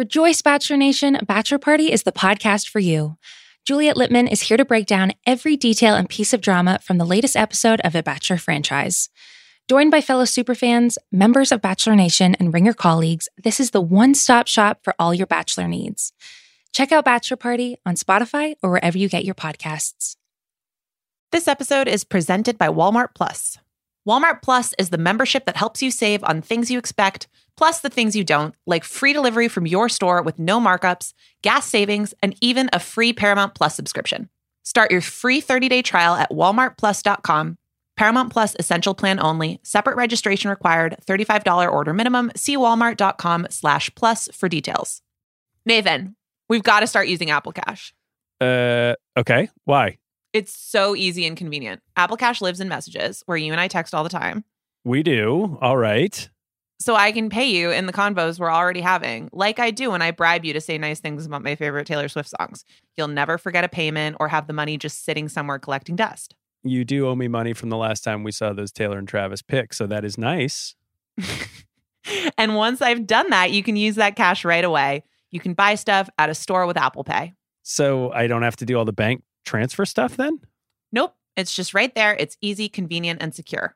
Rejoice, Bachelor Nation. Bachelor Party is the podcast for you. Juliet Litman is here to break down every detail and piece of drama from the latest episode of the Bachelor franchise. Joined by fellow superfans, members of Bachelor Nation, and Ringer colleagues, this is the one stop shop for all your Bachelor needs. Check out Bachelor Party on Spotify or wherever you get your podcasts. This episode is presented by Walmart Plus. Walmart Plus is the membership that helps you save on things you expect, plus the things you don't, like free delivery from your store with no markups, gas savings, and even a free Paramount Plus subscription. Start your free 30-day trial at walmartplus.com. Paramount Plus essential plan only. Separate registration required. $35 order minimum. See walmart.com slash plus for details. Nathan, we've got to start using Apple Cash. Uh, okay. Why? It's so easy and convenient. Apple Cash lives in messages where you and I text all the time. We do. All right. So I can pay you in the convos we're already having, like I do when I bribe you to say nice things about my favorite Taylor Swift songs. You'll never forget a payment or have the money just sitting somewhere collecting dust. You do owe me money from the last time we saw those Taylor and Travis pics, so that is nice. and once I've done that, you can use that cash right away. You can buy stuff at a store with Apple Pay. So I don't have to do all the bank transfer stuff then? Nope. It's just right there. It's easy, convenient, and secure.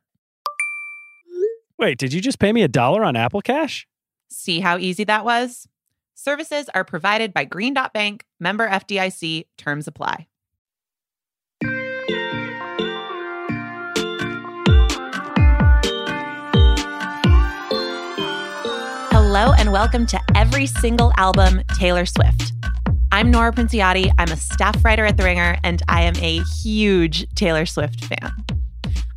Wait, did you just pay me a dollar on Apple Cash? See how easy that was? Services are provided by Green Dot Bank, member FDIC, terms apply. Hello, and welcome to Every Single Album Taylor Swift. I'm Nora Princiotti. I'm a staff writer at The Ringer, and I am a huge Taylor Swift fan.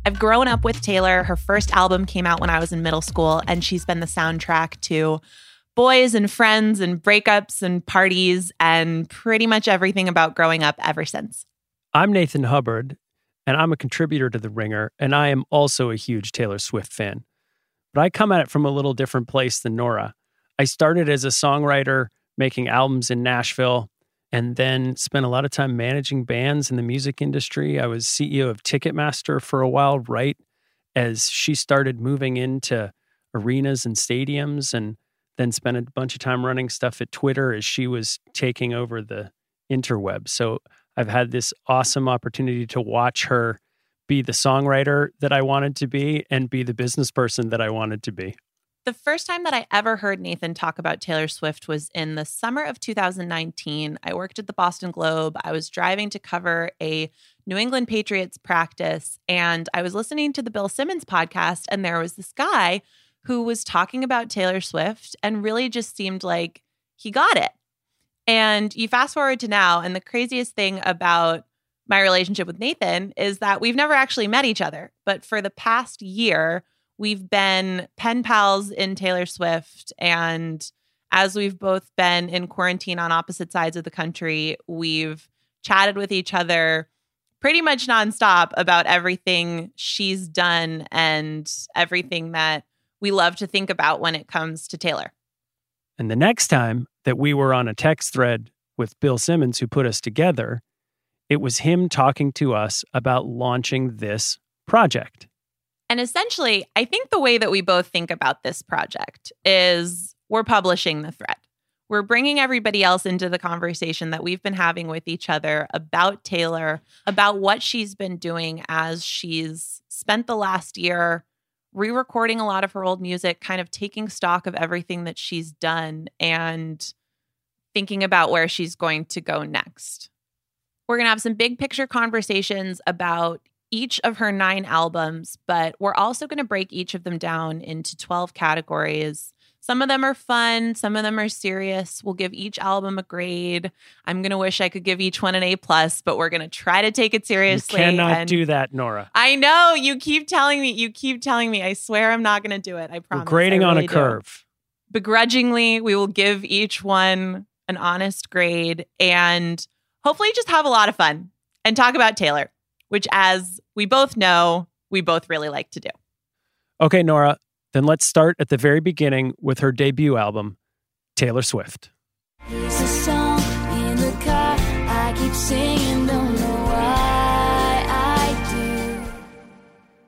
I've grown up with Taylor. Her first album came out when I was in middle school, and she's been the soundtrack to boys and friends and breakups and parties and pretty much everything about growing up ever since. I'm Nathan Hubbard, and I'm a contributor to The Ringer, and I am also a huge Taylor Swift fan. But I come at it from a little different place than Nora. I started as a songwriter making albums in Nashville, and then spent a lot of time managing bands in the music industry. I was CEO of Ticketmaster for a while, right as she started moving into arenas and stadiums, and then spent a bunch of time running stuff at Twitter as she was taking over the interweb. So I've had this awesome opportunity to watch her be the songwriter that I wanted to be and be the business person that I wanted to be. The first time that I ever heard Nathan talk about Taylor Swift was in the summer of 2019. I worked at the Boston Globe. I was driving to cover a New England Patriots practice, and I was listening to the Bill Simmons podcast, and there was this guy who was talking about Taylor Swift and really just seemed like he got it. And you fast forward to now, and the craziest thing about my relationship with Nathan is that we've never actually met each other. But for the past year, we've been pen pals in Taylor Swift. And as we've both been in quarantine on opposite sides of the country, we've chatted with each other pretty much nonstop about everything she's done and everything that we love to think about when it comes to Taylor. And the next time that we were on a text thread with Bill Simmons, who put us together, it was him talking to us about launching this project. And essentially, I think the way that we both think about this project is we're publishing the thread. We're bringing everybody else into the conversation that we've been having with each other about Taylor, about what she's been doing as she's spent the last year re recording a lot of her old music, kind of taking stock of everything that she's done and thinking about where she's going to go next. We're going to have some big picture conversations about each of her nine albums, but we're also going to break each of them down into 12 categories. Some of them are fun, some of them are serious. We'll give each album a grade. I'm going to wish I could give each one an A plus, but we're going to try to take it seriously. You cannot and do that, Nora. I know. You keep telling me. You keep telling me. I swear I'm not going to do it. I promise. We're grading really on a do. curve. Begrudgingly, we will give each one an honest grade and hopefully just have a lot of fun and talk about Taylor which, as we both know, we both really like to do. Okay, Nora, then let's start at the very beginning with her debut album, Taylor Swift.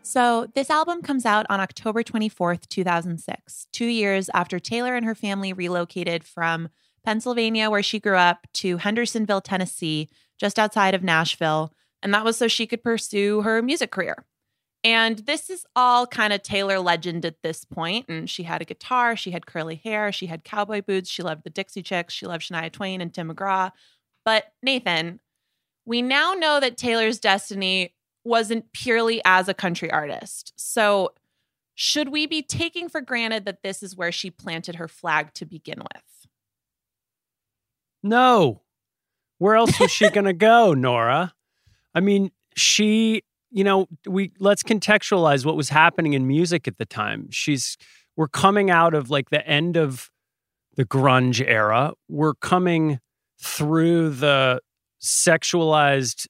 So, this album comes out on October 24th, 2006, two years after Taylor and her family relocated from Pennsylvania, where she grew up, to Hendersonville, Tennessee, just outside of Nashville. And that was so she could pursue her music career. And this is all kind of Taylor legend at this point. And she had a guitar, she had curly hair, she had cowboy boots, she loved the Dixie Chicks, she loved Shania Twain and Tim McGraw. But Nathan, we now know that Taylor's destiny wasn't purely as a country artist. So, should we be taking for granted that this is where she planted her flag to begin with? No. Where else was she going to go, Nora? I mean, she, you know, we let's contextualize what was happening in music at the time. She's we're coming out of like the end of the grunge era. We're coming through the sexualized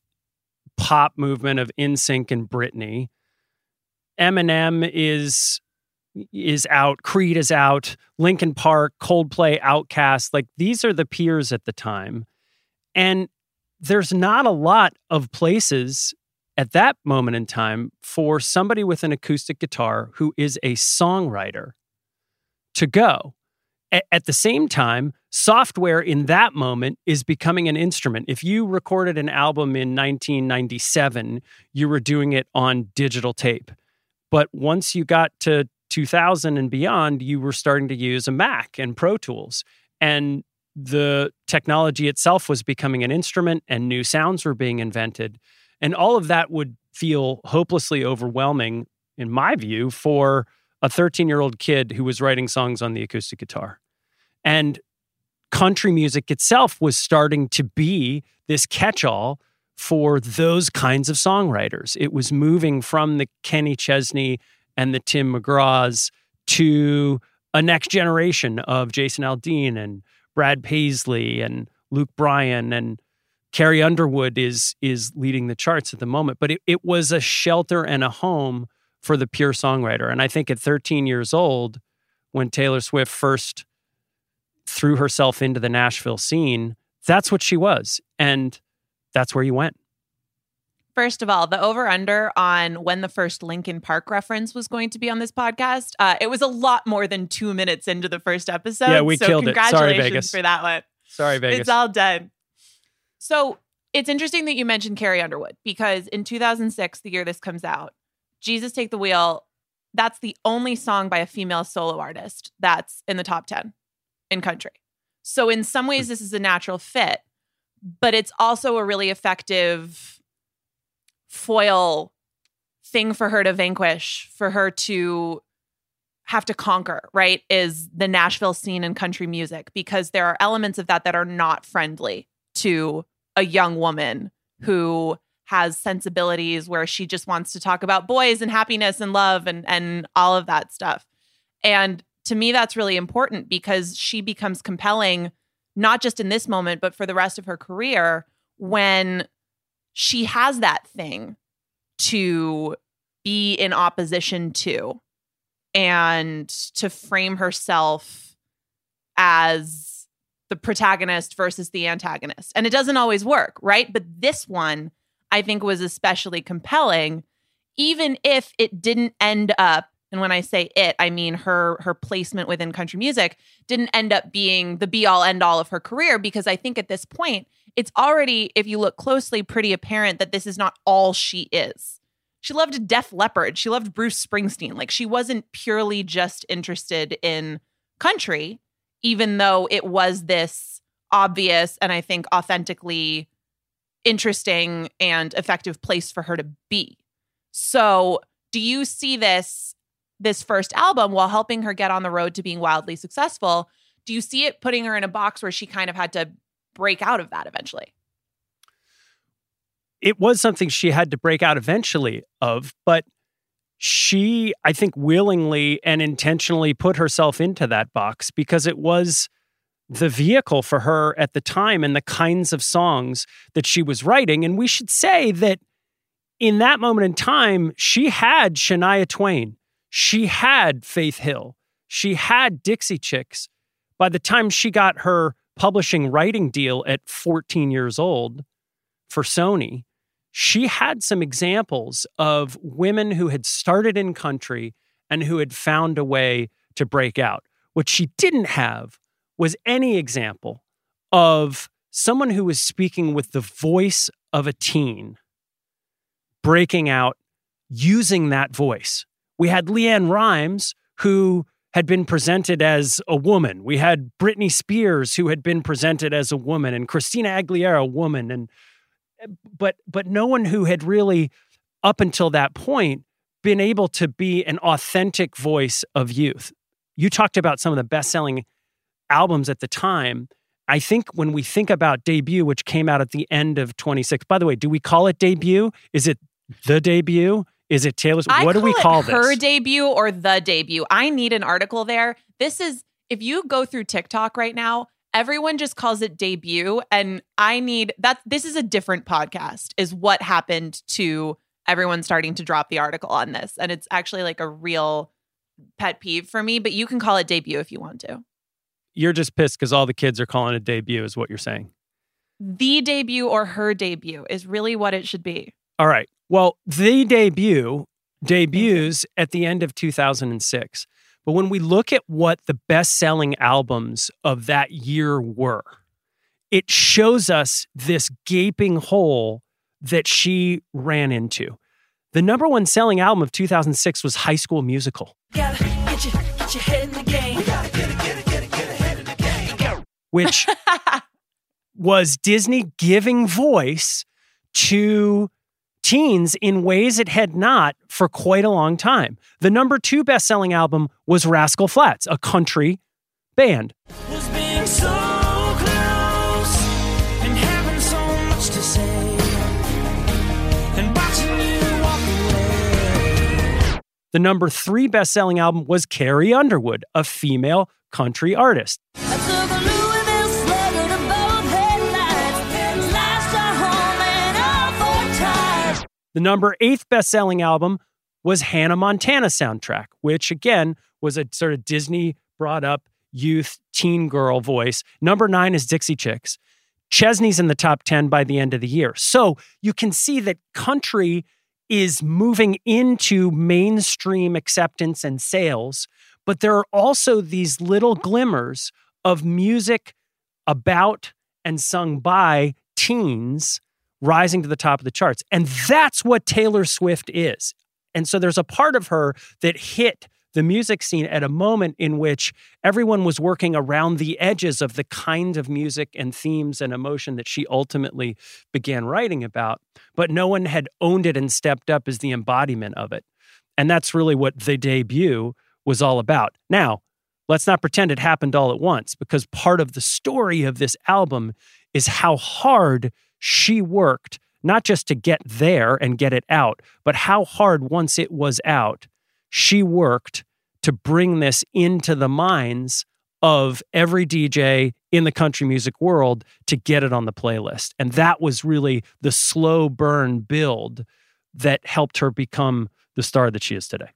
pop movement of NSYNC and Britney. Eminem is is out, Creed is out, Linkin Park, Coldplay, OutKast, like these are the peers at the time. And there's not a lot of places at that moment in time for somebody with an acoustic guitar who is a songwriter to go. at the same time, software in that moment is becoming an instrument. If you recorded an album in 1997, you were doing it on digital tape. But once you got to 2000 and beyond, you were starting to use a Mac and Pro Tools. And the technology itself was becoming an instrument and new sounds were being invented. And all of that would feel hopelessly overwhelming, in my view, for a 13 year old kid who was writing songs on the acoustic guitar. And country music itself was starting to be this catch all for those kinds of songwriters. It was moving from the Kenny Chesney and the Tim McGraws to a next generation of Jason Aldean and Brad Paisley and Luke Bryan and Carrie Underwood is is leading the charts at the moment. But it, it was a shelter and a home for the pure songwriter. And I think at 13 years old, when Taylor Swift first threw herself into the Nashville scene, that's what she was. And that's where you went. First of all, the over under on when the first Linkin Park reference was going to be on this podcast, uh, it was a lot more than two minutes into the first episode. Yeah, we so killed it. Sorry, Vegas. for that one. Sorry, Vegas. It's all done. So it's interesting that you mentioned Carrie Underwood because in 2006, the year this comes out, Jesus Take the Wheel, that's the only song by a female solo artist that's in the top 10 in country. So in some ways, this is a natural fit, but it's also a really effective foil thing for her to vanquish, for her to have to conquer, right? Is the Nashville scene in country music because there are elements of that that are not friendly to a young woman who has sensibilities where she just wants to talk about boys and happiness and love and and all of that stuff. And to me that's really important because she becomes compelling not just in this moment but for the rest of her career when she has that thing to be in opposition to and to frame herself as the protagonist versus the antagonist. And it doesn't always work, right? But this one I think was especially compelling even if it didn't end up and when I say it, I mean her her placement within country music didn't end up being the be all end all of her career because I think at this point it's already if you look closely pretty apparent that this is not all she is. She loved Def Leppard, she loved Bruce Springsteen. Like she wasn't purely just interested in country even though it was this obvious and I think authentically interesting and effective place for her to be. So, do you see this this first album while helping her get on the road to being wildly successful. Do you see it putting her in a box where she kind of had to break out of that eventually? It was something she had to break out eventually of, but she, I think, willingly and intentionally put herself into that box because it was the vehicle for her at the time and the kinds of songs that she was writing. And we should say that in that moment in time, she had Shania Twain she had Faith Hill. She had Dixie Chicks. By the time she got her publishing writing deal at 14 years old for Sony, she had some examples of women who had started in country and who had found a way to break out. What she didn't have was any example of someone who was speaking with the voice of a teen breaking out using that voice. We had LeAnn Rimes, who had been presented as a woman. We had Britney Spears, who had been presented as a woman, and Christina Aguilera, a woman, and but but no one who had really, up until that point, been able to be an authentic voice of youth. You talked about some of the best-selling albums at the time. I think when we think about debut, which came out at the end of 26. By the way, do we call it debut? Is it the debut? Is it Taylor's? I what do we call this? her debut or the debut? I need an article there. This is if you go through TikTok right now, everyone just calls it debut, and I need that. This is a different podcast. Is what happened to everyone starting to drop the article on this, and it's actually like a real pet peeve for me. But you can call it debut if you want to. You're just pissed because all the kids are calling it debut, is what you're saying. The debut or her debut is really what it should be. All right. Well, the debut debuts at the end of 2006. But when we look at what the best selling albums of that year were, it shows us this gaping hole that she ran into. The number one selling album of 2006 was High School Musical. Which was Disney giving voice to teens in ways it had not for quite a long time. The number two best selling album was Rascal Flatts, a country band. The number three best selling album was Carrie Underwood, a female country artist. The number eighth best selling album was Hannah Montana soundtrack, which again was a sort of Disney brought up youth teen girl voice. Number nine is Dixie Chicks. Chesney's in the top 10 by the end of the year. So you can see that country is moving into mainstream acceptance and sales, but there are also these little glimmers of music about and sung by teens rising to the top of the charts. And that's what Taylor Swift is. And so there's a part of her that hit the music scene at a moment in which everyone was working around the edges of the kind of music and themes and emotion that she ultimately began writing about, but no one had owned it and stepped up as the embodiment of it. And that's really what the debut was all about. Now, let's not pretend it happened all at once because part of the story of this album is how hard she worked not just to get there and get it out, but how hard once it was out, she worked to bring this into the minds of every DJ in the country music world to get it on the playlist. And that was really the slow burn build that helped her become the star that she is today.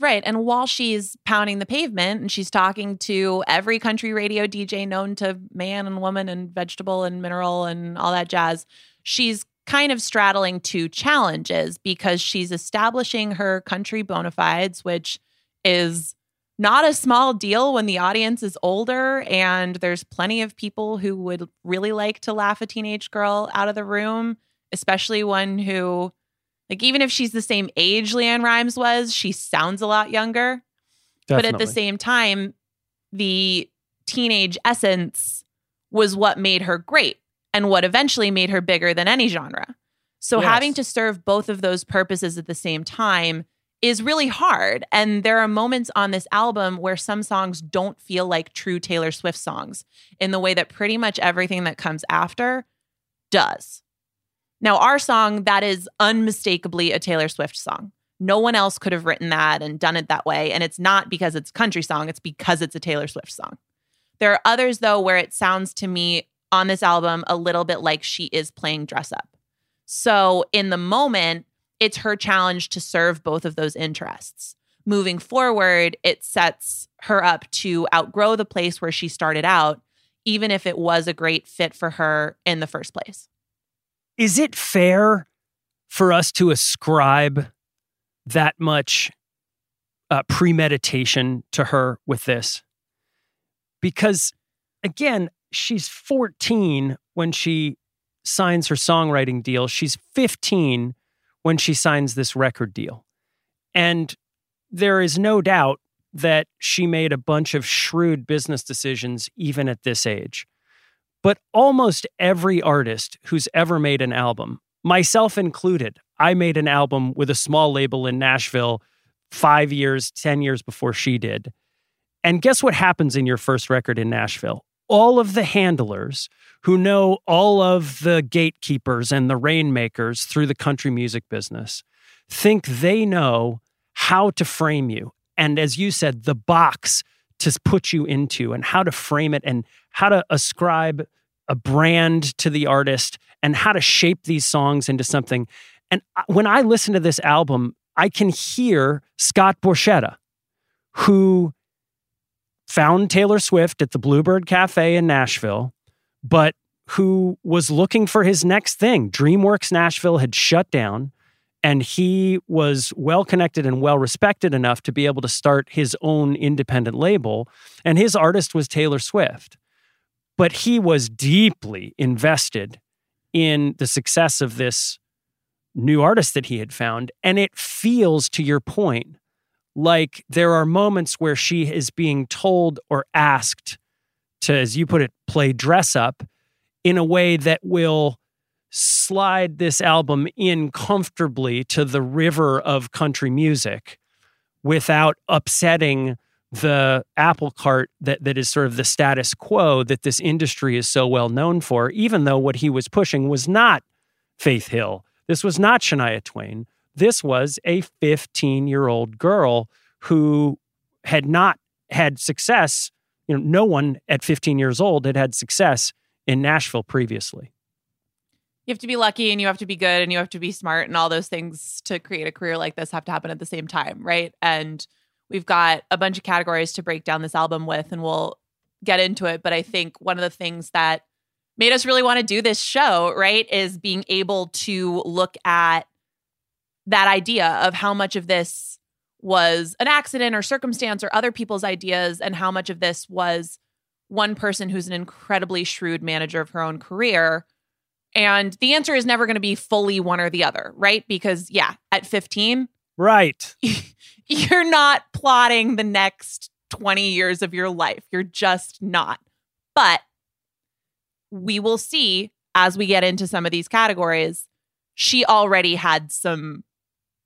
Right. And while she's pounding the pavement and she's talking to every country radio DJ known to man and woman and vegetable and mineral and all that jazz, she's kind of straddling two challenges because she's establishing her country bona fides, which is not a small deal when the audience is older and there's plenty of people who would really like to laugh a teenage girl out of the room, especially one who like even if she's the same age LeAnn Rimes was, she sounds a lot younger. Definitely. But at the same time, the teenage essence was what made her great and what eventually made her bigger than any genre. So Yes. having to serve both of those purposes at the same time is really hard. And there are moments on this album where some songs don't feel like true Taylor Swift songs in the way that pretty much everything that comes after does. Now, our song, that is unmistakably a Taylor Swift song. No one else could have written that and done it that way. And it's not because it's a country song, it's because it's a Taylor Swift song. There are others, though, where it sounds to me on this album a little bit like she is playing dress up. So, in the moment, it's her challenge to serve both of those interests. Moving forward, it sets her up to outgrow the place where she started out, even if it was a great fit for her in the first place. Is it fair for us to ascribe that much uh, premeditation to her with this? Because again, she's 14 when she signs her songwriting deal. She's 15 when she signs this record deal. And there is no doubt that she made a bunch of shrewd business decisions even at this age. But almost every artist who's ever made an album, myself included, I made an album with a small label in Nashville five years, 10 years before she did. And guess what happens in your first record in Nashville? All of the handlers who know all of the gatekeepers and the rainmakers through the country music business think they know how to frame you. And as you said, the box to put you into and how to frame it and how to ascribe a brand to the artist and how to shape these songs into something. And when I listen to this album, I can hear Scott Borchetta, who found Taylor Swift at the Bluebird Cafe in Nashville, but who was looking for his next thing. DreamWorks Nashville had shut down, and he was well connected and well respected enough to be able to start his own independent label. And his artist was Taylor Swift. But he was deeply invested in the success of this new artist that he had found. And it feels, to your point, like there are moments where she is being told or asked to, as you put it, play dress up in a way that will slide this album in comfortably to the river of country music without upsetting the apple cart that, that is sort of the status quo that this industry is so well known for, even though what he was pushing was not Faith Hill. This was not Shania Twain. This was a 15 year old girl who had not had success. You know, no one at 15 years old had had success in Nashville previously. You have to be lucky and you have to be good and you have to be smart and all those things to create a career like this have to happen at the same time, right? And we've got a bunch of categories to break down this album with and we'll get into it, but I think one of the things that made us really want to do this show, right, is being able to look at that idea of how much of this was an accident or circumstance or other people's ideas and how much of this was one person who's an incredibly shrewd manager of her own career. And the answer is never going to be fully one or the other, right? Because, yeah, at 15, right. You're not plotting the next 20 years of your life. You're just not. But we will see as we get into some of these categories, she already had some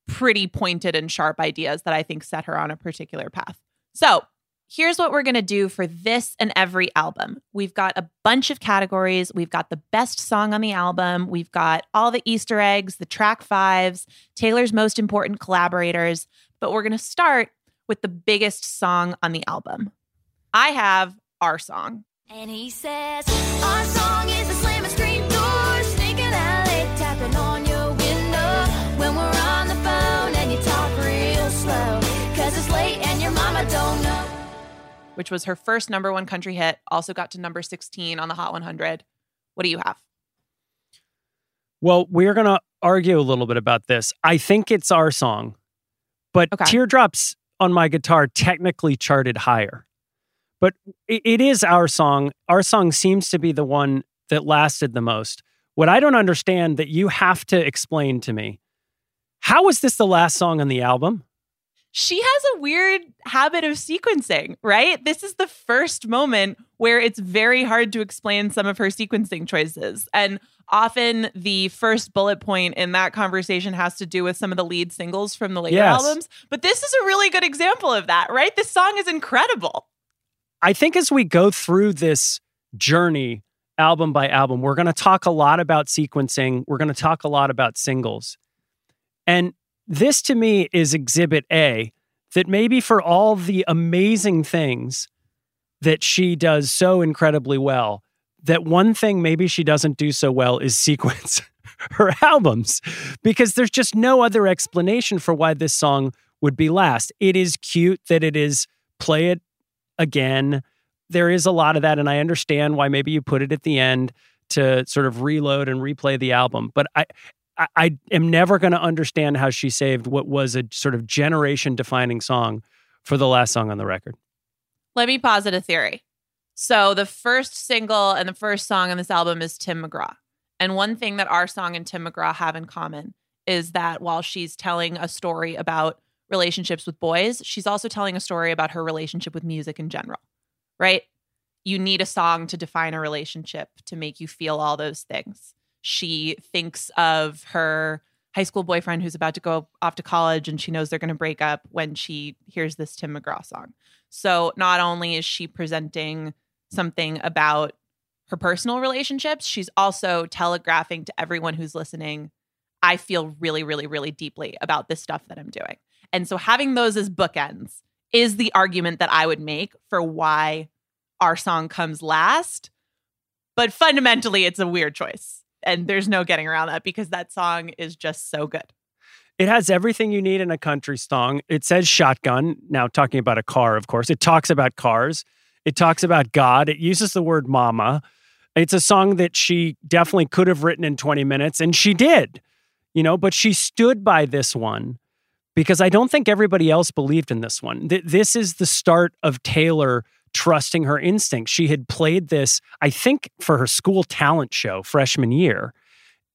pretty pointed and sharp ideas that I think set her on a particular path. So, here's what we're going to do for this and every album. We've got a bunch of categories. We've got the best song on the album. We've got all the Easter eggs, the track fives, Taylor's most important collaborators. But we're going to start with the biggest song on the album. I have Our Song. And he says, Our song is the slam screen door, sneaking out late, tapping on your window when we're on the phone and you talk real slow, cause it's late and your mama don't know. Which was her first number one country hit, also got to number 16 on the Hot 100. What do you have? Well, we're going to argue a little bit about this. I think it's our song, but okay. Teardrops on My Guitar technically charted higher. But it is our song. Our song seems to be the one that lasted the most. What I don't understand that you have to explain to me how was this the last song on the album? She has a weird habit of sequencing, right? This is the first moment where it's very hard to explain some of her sequencing choices. And often the first bullet point in that conversation has to do with some of the lead singles from the later yes. albums. But this is a really good example of that, right? This song is incredible. I think as we go through this journey, album by album, we're going to talk a lot about sequencing. We're going to talk a lot about singles. And this to me is exhibit A that maybe for all the amazing things that she does so incredibly well, that one thing maybe she doesn't do so well is sequence her albums because there's just no other explanation for why this song would be last. It is cute that it is play it again. There is a lot of that, and I understand why maybe you put it at the end to sort of reload and replay the album. But I, I, I am never going to understand how she saved what was a sort of generation defining song for the last song on the record. Let me posit a theory. So the first single and the first song on this album is Tim McGraw. And one thing that our song and Tim McGraw have in common is that while she's telling a story about relationships with boys, she's also telling a story about her relationship with music in general, right? You need a song to define a relationship to make you feel all those things. She thinks of her high school boyfriend who's about to go off to college and she knows they're going to break up when she hears this Tim McGraw song. So not only is she presenting something about her personal relationships, she's also telegraphing to everyone who's listening, I feel really, really, really deeply about this stuff that I'm doing. And so having those as bookends is the argument that I would make for why our song comes last. But fundamentally, it's a weird choice. And there's no getting around that because that song is just so good. It has everything you need in a country song. It says shotgun. Now, talking about a car, of course, it talks about cars. It talks about God. It uses the word mama. It's a song that she definitely could have written in 20 minutes, and she did, you know, but she stood by this one because I don't think everybody else believed in this one. This is the start of Taylor trusting her instincts. She had played this, I think, for her school talent show freshman year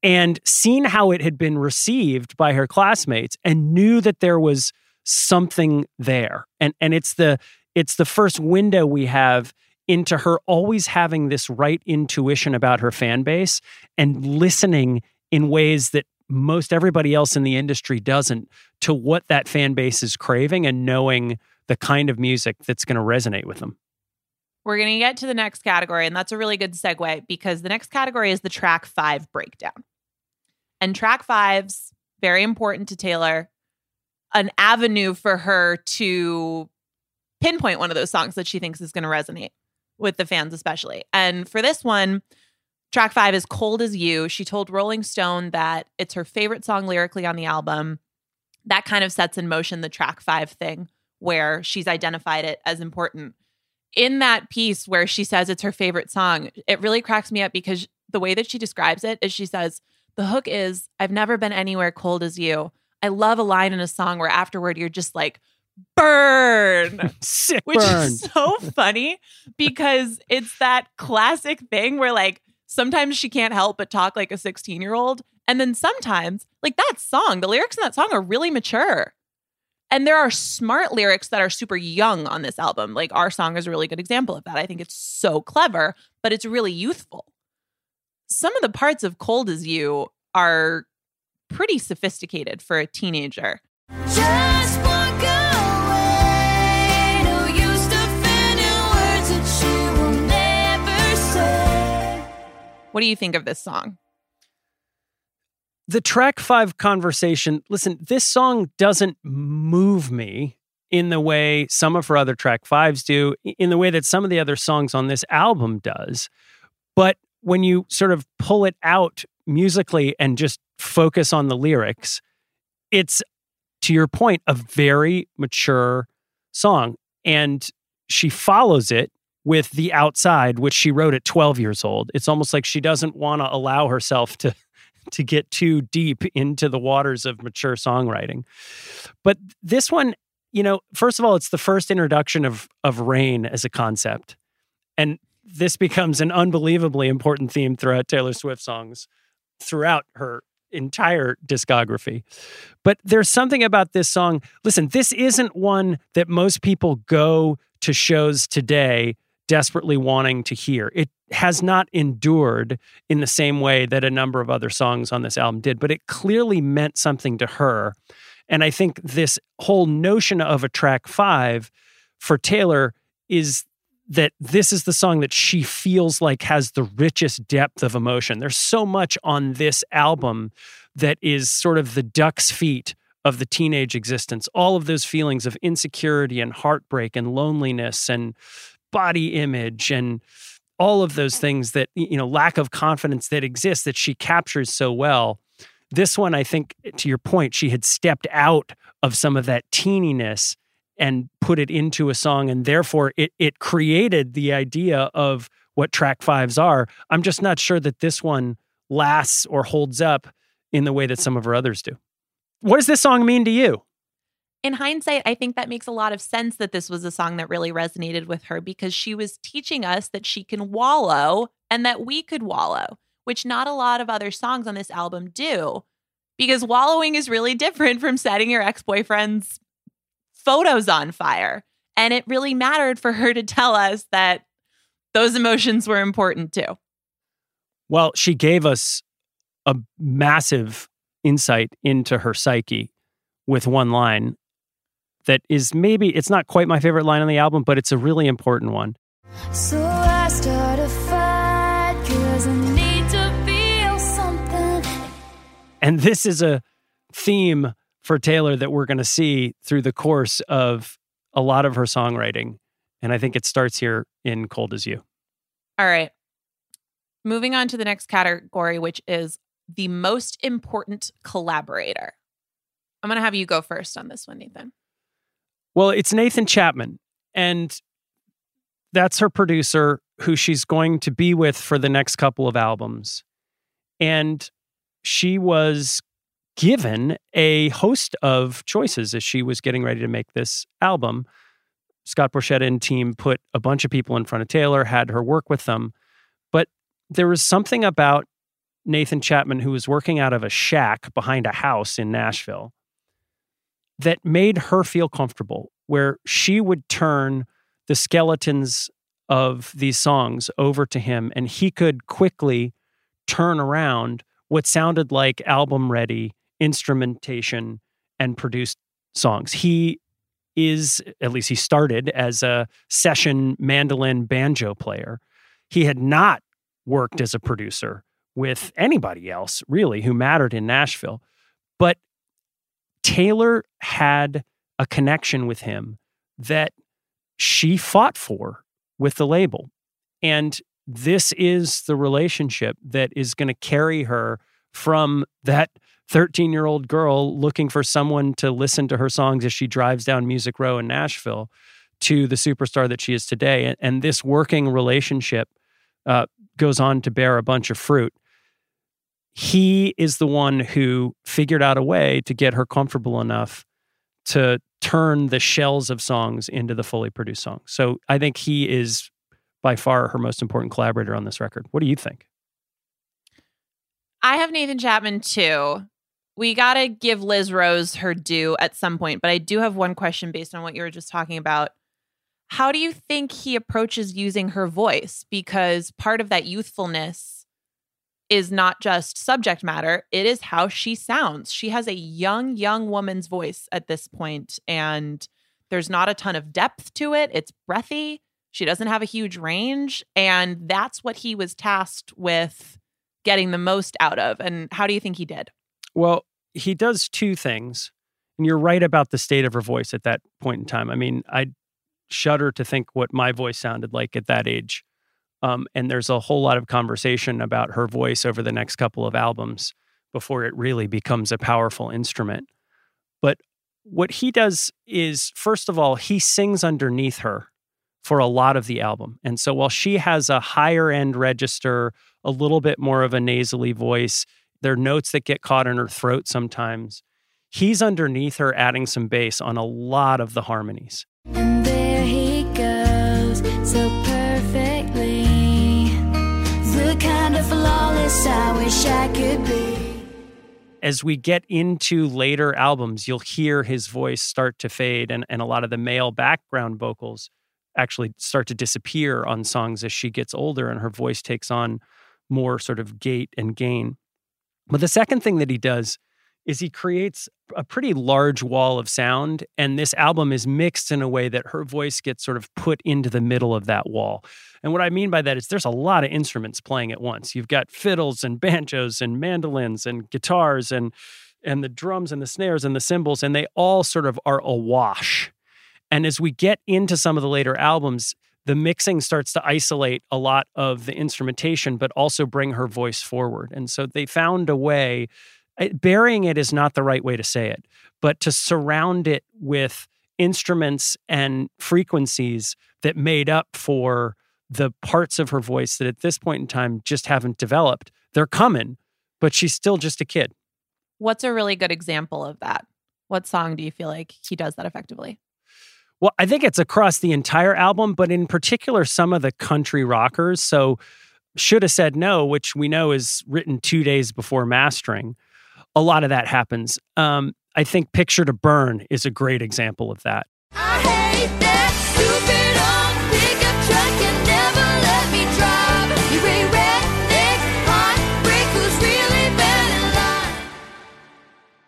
and seen how it had been received by her classmates and knew that there was something there. And and it's the it's the first window we have into her always having this right intuition about her fan base and listening in ways that most everybody else in the industry doesn't to what that fan base is craving and knowing the kind of music that's going to resonate with them. We're going to get to the next category, and that's a really good segue because the next category is the track five breakdown. And track five's very important to Taylor, an avenue for her to pinpoint one of those songs that she thinks is going to resonate with the fans, especially. And for this one, track five is Cold as You. She told Rolling Stone that it's her favorite song lyrically on the album. That kind of sets in motion the track five thing where she's identified it as important. In that piece where she says it's her favorite song, it really cracks me up because the way that she describes it is she says, The hook is, I've never been anywhere cold as you. I love a line in a song where afterward you're just like, burn. Which burn. is so funny because it's that classic thing where like sometimes she can't help but talk like a 16 year old. And then sometimes, like that song, the lyrics in that song are really mature. And there are smart lyrics that are super young on this album. Like our song is a really good example of that. I think it's so clever, but it's really youthful. Some of the parts of Cold as You are pretty sophisticated for a teenager. Just What do you think of this song? The track five conversation, listen, this song doesn't move me in the way some of her other track fives do, in the way that some of the other songs on this album does. But when you sort of pull it out musically and just focus on the lyrics, it's, to your point, a very mature song. And she follows it with The Outside, which she wrote at 12 years old. It's almost like she doesn't want to allow herself to to get too deep into the waters of mature songwriting. But this one, you know, first of all, it's the first introduction of of rain as a concept. And this becomes an unbelievably important theme throughout Taylor Swift songs throughout her entire discography. But there's something about this song. Listen, this isn't one that most people go to shows today desperately wanting to hear. It has not endured in the same way that a number of other songs on this album did, but it clearly meant something to her. And I think this whole notion of a track five for Taylor is that this is the song that she feels like has the richest depth of emotion. There's so much on this album that is sort of the duck's feet of the teenage existence. All of those feelings of insecurity and heartbreak and loneliness and body image and all of those things that you know lack of confidence that exists that she captures so well. This one i think to your point she had stepped out of some of that teeniness and put it into a song and therefore it it created the idea of what track fives are. I'm just not sure that this one lasts or holds up in the way that some of her others do. What does this song mean to you in hindsight, I think that makes a lot of sense that this was a song that really resonated with her because she was teaching us that she can wallow and that we could wallow, which not a lot of other songs on this album do. Because wallowing is really different from setting your ex boyfriend's photos on fire. And it really mattered for her to tell us that those emotions were important too. Well, she gave us a massive insight into her psyche with one line that is maybe it's not quite my favorite line on the album, but it's a really important one. So I start a fight cause I need to feel something. And this is a theme for Taylor that we're going to see through the course of a lot of her songwriting. And I think it starts here in Cold as You. All right. Moving on to the next category, which is the most important collaborator. I'm going to have you go first on this one, Nathan. Well, it's Nathan Chapman, and that's her producer who she's going to be with for the next couple of albums. And she was given a host of choices as she was getting ready to make this album. Scott Borchetta and team put a bunch of people in front of Taylor, had her work with them. But there was something about Nathan Chapman, who was working out of a shack behind a house in Nashville, that made her feel comfortable, where she would turn the skeletons of these songs over to him and he could quickly turn around what sounded like album ready instrumentation and produced songs. He is, at least he started as a session mandolin banjo player. He had not worked as a producer with anybody else, really, who mattered in Nashville. But Taylor had a connection with him that she fought for with the label. And this is the relationship that is going to carry her from that 13 year old girl looking for someone to listen to her songs as she drives down Music Row in Nashville to the superstar that she is today. And, this working relationship uh, goes on to bear a bunch of fruit he is the one who figured out a way to get her comfortable enough to turn the shells of songs into the fully produced songs. So I think he is by far her most important collaborator on this record. What do you think? I have Nathan Chapman too. We got to give Liz Rose her due at some point, but I do have one question based on what you were just talking about. How do you think he approaches using her voice? Because part of that youthfulness is not just subject matter, it is how she sounds. She has a young, young woman's voice at this point, and there's not a ton of depth to it. It's breathy. She doesn't have a huge range. And that's what he was tasked with getting the most out of. And how do you think he did? Well, he does two things. And you're right about the state of her voice at that point in time. I mean, I shudder to think what my voice sounded like at that age. Um, and there's a whole lot of conversation about her voice over the next couple of albums before it really becomes a powerful instrument. But what he does is, first of all, he sings underneath her for a lot of the album. And so while she has a higher end register, a little bit more of a nasally voice, there are notes that get caught in her throat sometimes. He's underneath her adding some bass on a lot of the harmonies. Wish I could be. As we get into later albums, you'll hear his voice start to fade, and, and a lot of the male background vocals actually start to disappear on songs as she gets older and her voice takes on more sort of gait and gain. But the second thing that he does is he creates a pretty large wall of sound and this album is mixed in a way that her voice gets sort of put into the middle of that wall. And what i mean by that is there's a lot of instruments playing at once. You've got fiddles and banjos and mandolins and guitars and and the drums and the snares and the cymbals and they all sort of are awash. And as we get into some of the later albums the mixing starts to isolate a lot of the instrumentation but also bring her voice forward. And so they found a way burying it is not the right way to say it, but to surround it with instruments and frequencies that made up for the parts of her voice that at this point in time just haven't developed. They're coming, but she's still just a kid. What's a really good example of that? What song do you feel like he does that effectively? Well, I think it's across the entire album, but in particular, some of the country rockers. So, Should Have Said No, which we know is written two days before mastering, a lot of that happens. Um, I think Picture to Burn is a great example of that.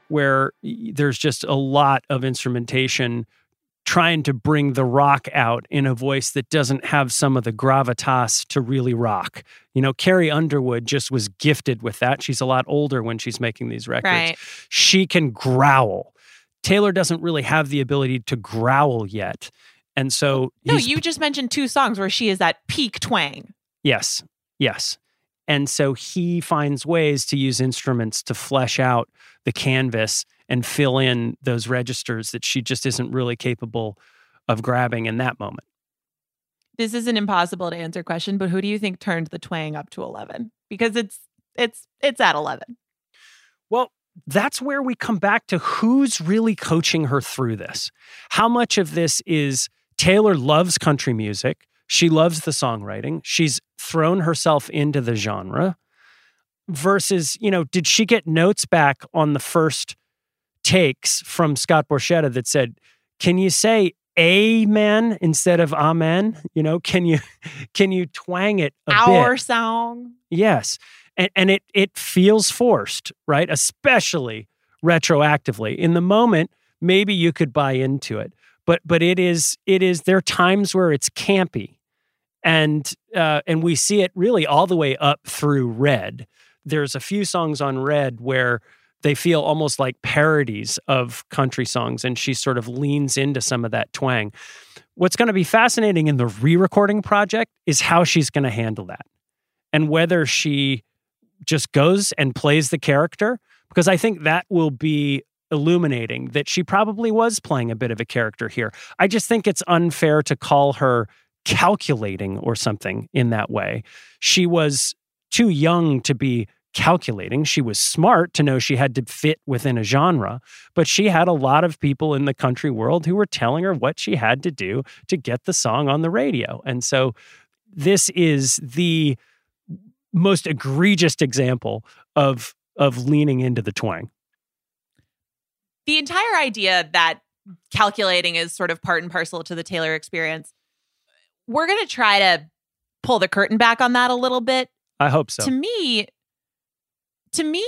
Where there's just a lot of instrumentation trying to bring the rock out in a voice that doesn't have some of the gravitas to really rock. You know, Carrie Underwood just was gifted with that. She's a lot older when she's making these records. Right. She can growl. Taylor doesn't really have the ability to growl yet. And so No, you just mentioned two songs where she is at peak twang. Yes. Yes. And so he finds ways to use instruments to flesh out the canvas and fill in those registers that she just isn't really capable of grabbing in that moment. This is an impossible to answer question, but who do you think turned the twang up to 11? Because it's it's it's at 11. Well, that's where we come back to who's really coaching her through this. How much of this is Taylor loves country music. She loves the songwriting. She's thrown herself into the genre versus, you know, did she get notes back on the first takes from Scott Borchetta that said, "Can you say amen instead of amen? You know, can you can you twang it a Our bit?" song. Yes. And and it it feels forced, right? Especially retroactively. In the moment, maybe you could buy into it. But but it is it is there are times where it's campy. And uh, and we see it really all the way up through Red. There's a few songs on Red where they feel almost like parodies of country songs, and she sort of leans into some of that twang. What's going to be fascinating in the re recording project is how she's going to handle that and whether she just goes and plays the character, because I think that will be illuminating that she probably was playing a bit of a character here. I just think it's unfair to call her calculating or something in that way. She was too young to be calculating. She was smart to know she had to fit within a genre, but she had a lot of people in the country world who were telling her what she had to do to get the song on the radio. And so this is the most egregious example of of leaning into the twang. The entire idea that calculating is sort of part and parcel to the Taylor experience. We're going to try to pull the curtain back on that a little bit. I hope so. To me, to me,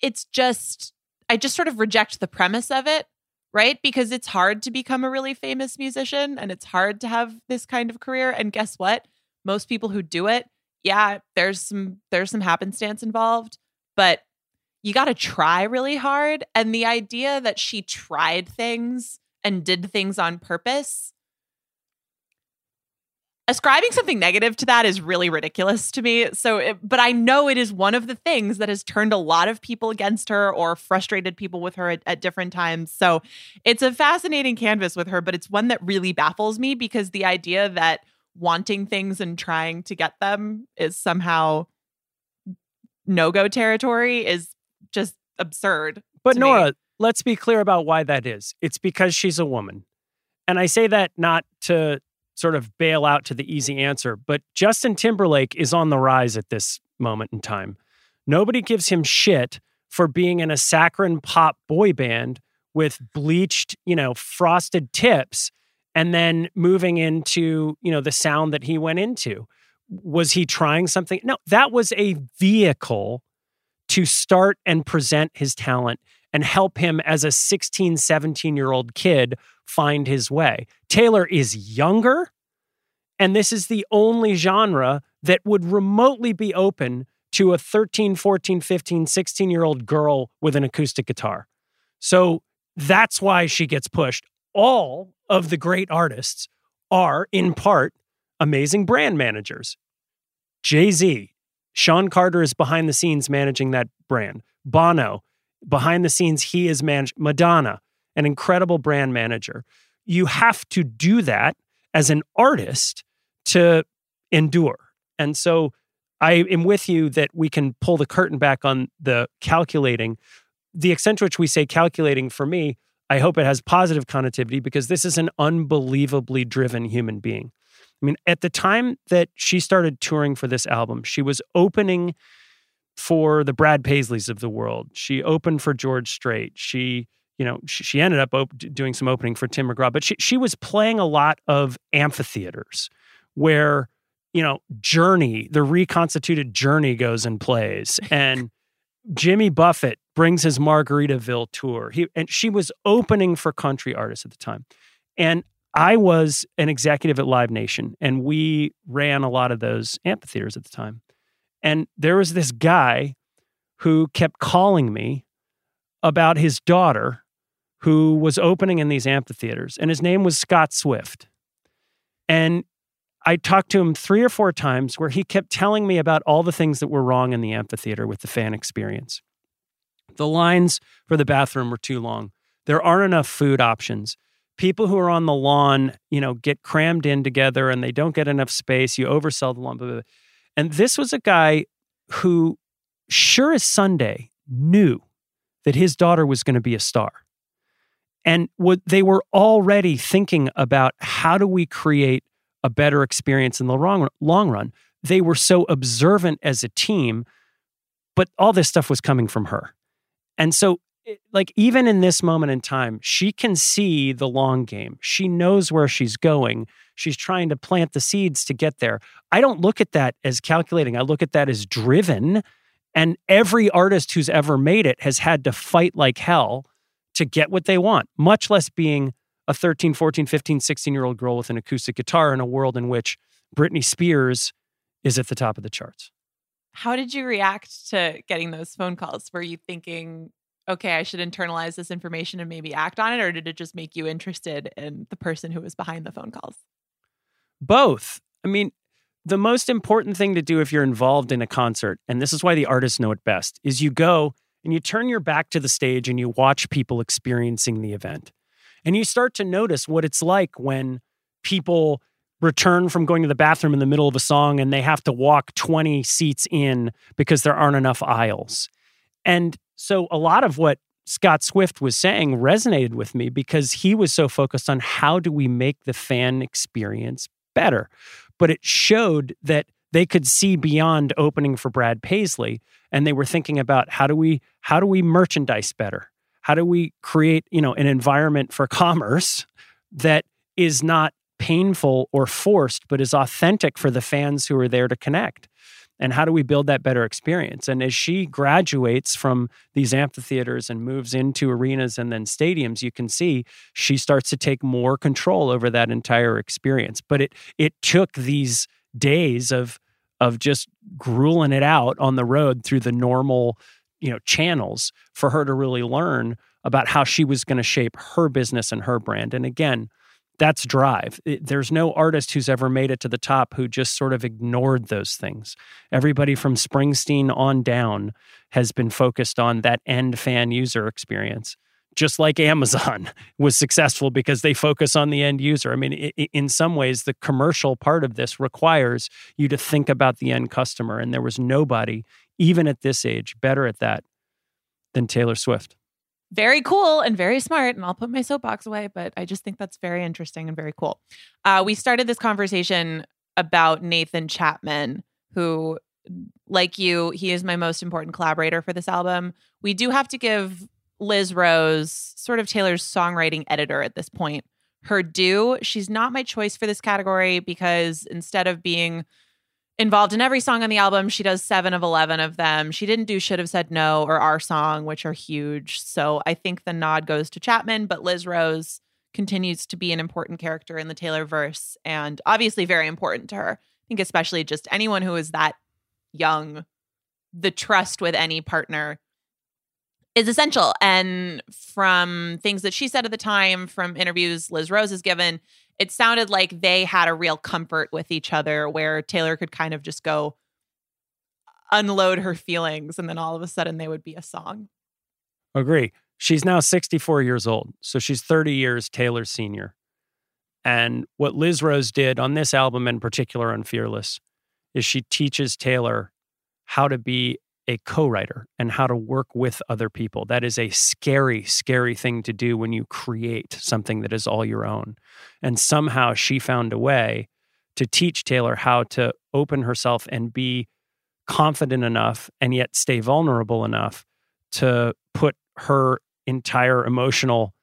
it's just, I just sort of reject the premise of it, right? Because it's hard to become a really famous musician and it's hard to have this kind of career. And guess what? Most people who do it, yeah, there's some there's some happenstance involved, but you got to try really hard. And the idea that she tried things and did things on purpose ascribing something negative to that is really ridiculous to me. So, it, but I know it is one of the things that has turned a lot of people against her or frustrated people with her at, at, different times. So, it's a fascinating canvas with her, but it's one that really baffles me because the idea that wanting things and trying to get them is somehow no go territory is just absurd. But Nora, me. let's be clear about why that is. It's because she's a woman. And I say that not to sort of bail out to the easy answer, but Justin Timberlake is on the rise at this moment in time. Nobody gives him shit for being in a saccharine pop boy band with bleached, you know, frosted tips and then moving into, you know, the sound that he went into. Was he trying something? No, that was a vehicle to start and present his talent and help him as a 16, 17 year old kid find his way. Taylor is younger, and this is the only genre that would remotely be open to a 13, 14, 15, 16 year old girl with an acoustic guitar. So that's why she gets pushed. All of the great artists are, in part, amazing brand managers. Jay Z, Shawn Carter is behind the scenes managing that brand. Bono, behind the scenes, he is managed. Madonna, an incredible brand manager. You have to do that as an artist to endure. And so I am with you that we can pull the curtain back on the calculating. The extent to which we say calculating for me, I hope it has positive connotativity because this is an unbelievably driven human being. I mean, at the time that she started touring for this album, she was opening for the Brad Paisleys of the world. She opened for George Strait. She, you know, she, she ended up op- doing some opening for Tim McGraw, but she she was playing a lot of amphitheaters where, you know, Journey, the reconstituted Journey goes and plays and Jimmy Buffett brings his Margaritaville tour. He and she was opening for country artists at the time. And I was an executive at Live Nation, and we ran a lot of those amphitheaters at the time. And there was this guy who kept calling me about his daughter who was opening in these amphitheaters, and his name was Scott Swift. And I talked to him three or four times where he kept telling me about all the things that were wrong in the amphitheater with the fan experience. The lines for the bathroom were too long. There aren't enough food options people who are on the lawn, you know, get crammed in together and they don't get enough space. You oversell the lawn. Blah, blah, blah. And this was a guy who, sure as Sunday, knew that his daughter was going to be a star. And what they were already thinking about how do we create a better experience in the long, long run. They were so observant as a team, but all this stuff was coming from her. And so like even in this moment in time, she can see the long game. She knows where she's going. She's trying to plant the seeds to get there. I don't look at that as calculating. I look at that as driven. And every artist who's ever made it has had to fight like hell to get what they want, much less being a 13, 14, 15, 16 year old girl with an acoustic guitar in a world in which Britney Spears is at the top of the charts. How did you react to getting those phone calls? Were you thinking, okay, I should internalize this information and maybe act on it? Or did it just make you interested in the person who was behind the phone calls? Both. I mean, the most important thing to do if you're involved in a concert, and this is why the artists know it best, is you go and you turn your back to the stage and you watch people experiencing the event. And you start to notice what it's like when people return from going to the bathroom in the middle of a song and they have to walk 20 seats in because there aren't enough aisles. And so a lot of what Scott Swift was saying resonated with me because he was so focused on how do we make the fan experience better. But it showed that they could see beyond opening for Brad Paisley and they were thinking about how do we how do we merchandise better? How do we create, you know, an environment for commerce that is not painful or forced but is authentic for the fans who are there to connect? and how do we build that better experience and as she graduates from these amphitheaters and moves into arenas and then stadiums you can see she starts to take more control over that entire experience but it it took these days of of just grueling it out on the road through the normal you know channels for her to really learn about how she was going to shape her business and her brand and again that's drive. It, there's no artist who's ever made it to the top who just sort of ignored those things. Everybody from Springsteen on down has been focused on that end fan user experience. Just like Amazon was successful because they focus on the end user. I mean, in some ways, the commercial part of this requires you to think about the end customer. And there was nobody, even at this age, better at that than Taylor Swift very cool and very smart. And I'll put my soapbox away, but I just think that's very interesting and very cool. Uh, we started this conversation about Nathan Chapman, who, like you, he is my most important collaborator for this album. We do have to give Liz Rose, sort of Taylor's songwriting editor at this point, her due. She's not my choice for this category because instead of being involved in every song on the album. She does seven of 11 of them. She didn't do Should Have Said No or Our Song, which are huge. So I think the nod goes to Chapman, but Liz Rose continues to be an important character in the Taylor verse and obviously very important to her. I think, especially just anyone who is that young, the trust with any partner is essential. And from things that she said at the time, from interviews Liz Rose has given, it sounded like they had a real comfort with each other where Taylor could kind of just go unload her feelings and then all of a sudden they would be a song. Agree. She's now 64 years old. So she's 30 years Taylor senior. And what Liz Rose did on this album in particular on Fearless is she teaches Taylor how to be a co writer and how to work with other people. That is a scary, scary thing to do when you create something that is all your own. And somehow she found a way to teach Taylor how to open herself and be confident enough and yet stay vulnerable enough to put her entire emotional,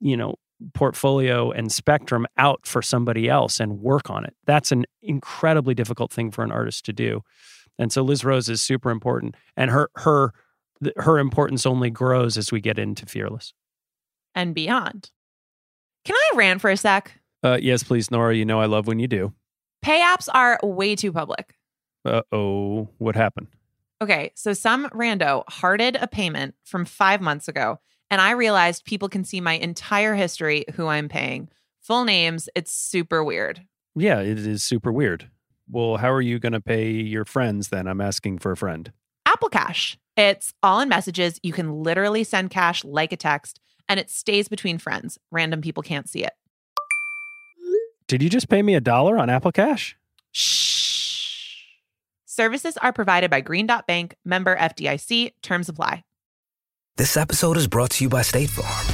you know, portfolio and spectrum out for somebody else and work on it. That's an incredibly difficult thing for an artist to do. And so Liz Rose is super important and her her her importance only grows as we get into Fearless and beyond. Can I rant for a sec? Uh, yes, please, Nora. You know I love when you do. Pay apps are way too public. Uh oh, what happened? Okay, so some rando hearted a payment from five months ago and I realized people can see my entire history, who I'm paying, full names. It's super weird. Yeah, it is super weird. Well, how are you going to pay your friends then? I'm asking for a friend. Apple Cash. It's all in messages. You can literally send cash like a text, and it stays between friends. Random people can't see it. Did you just pay me a dollar on Apple Cash? Shh. Services are provided by Green Dot Bank, member FDIC. Terms apply. This episode is brought to you by State Farm.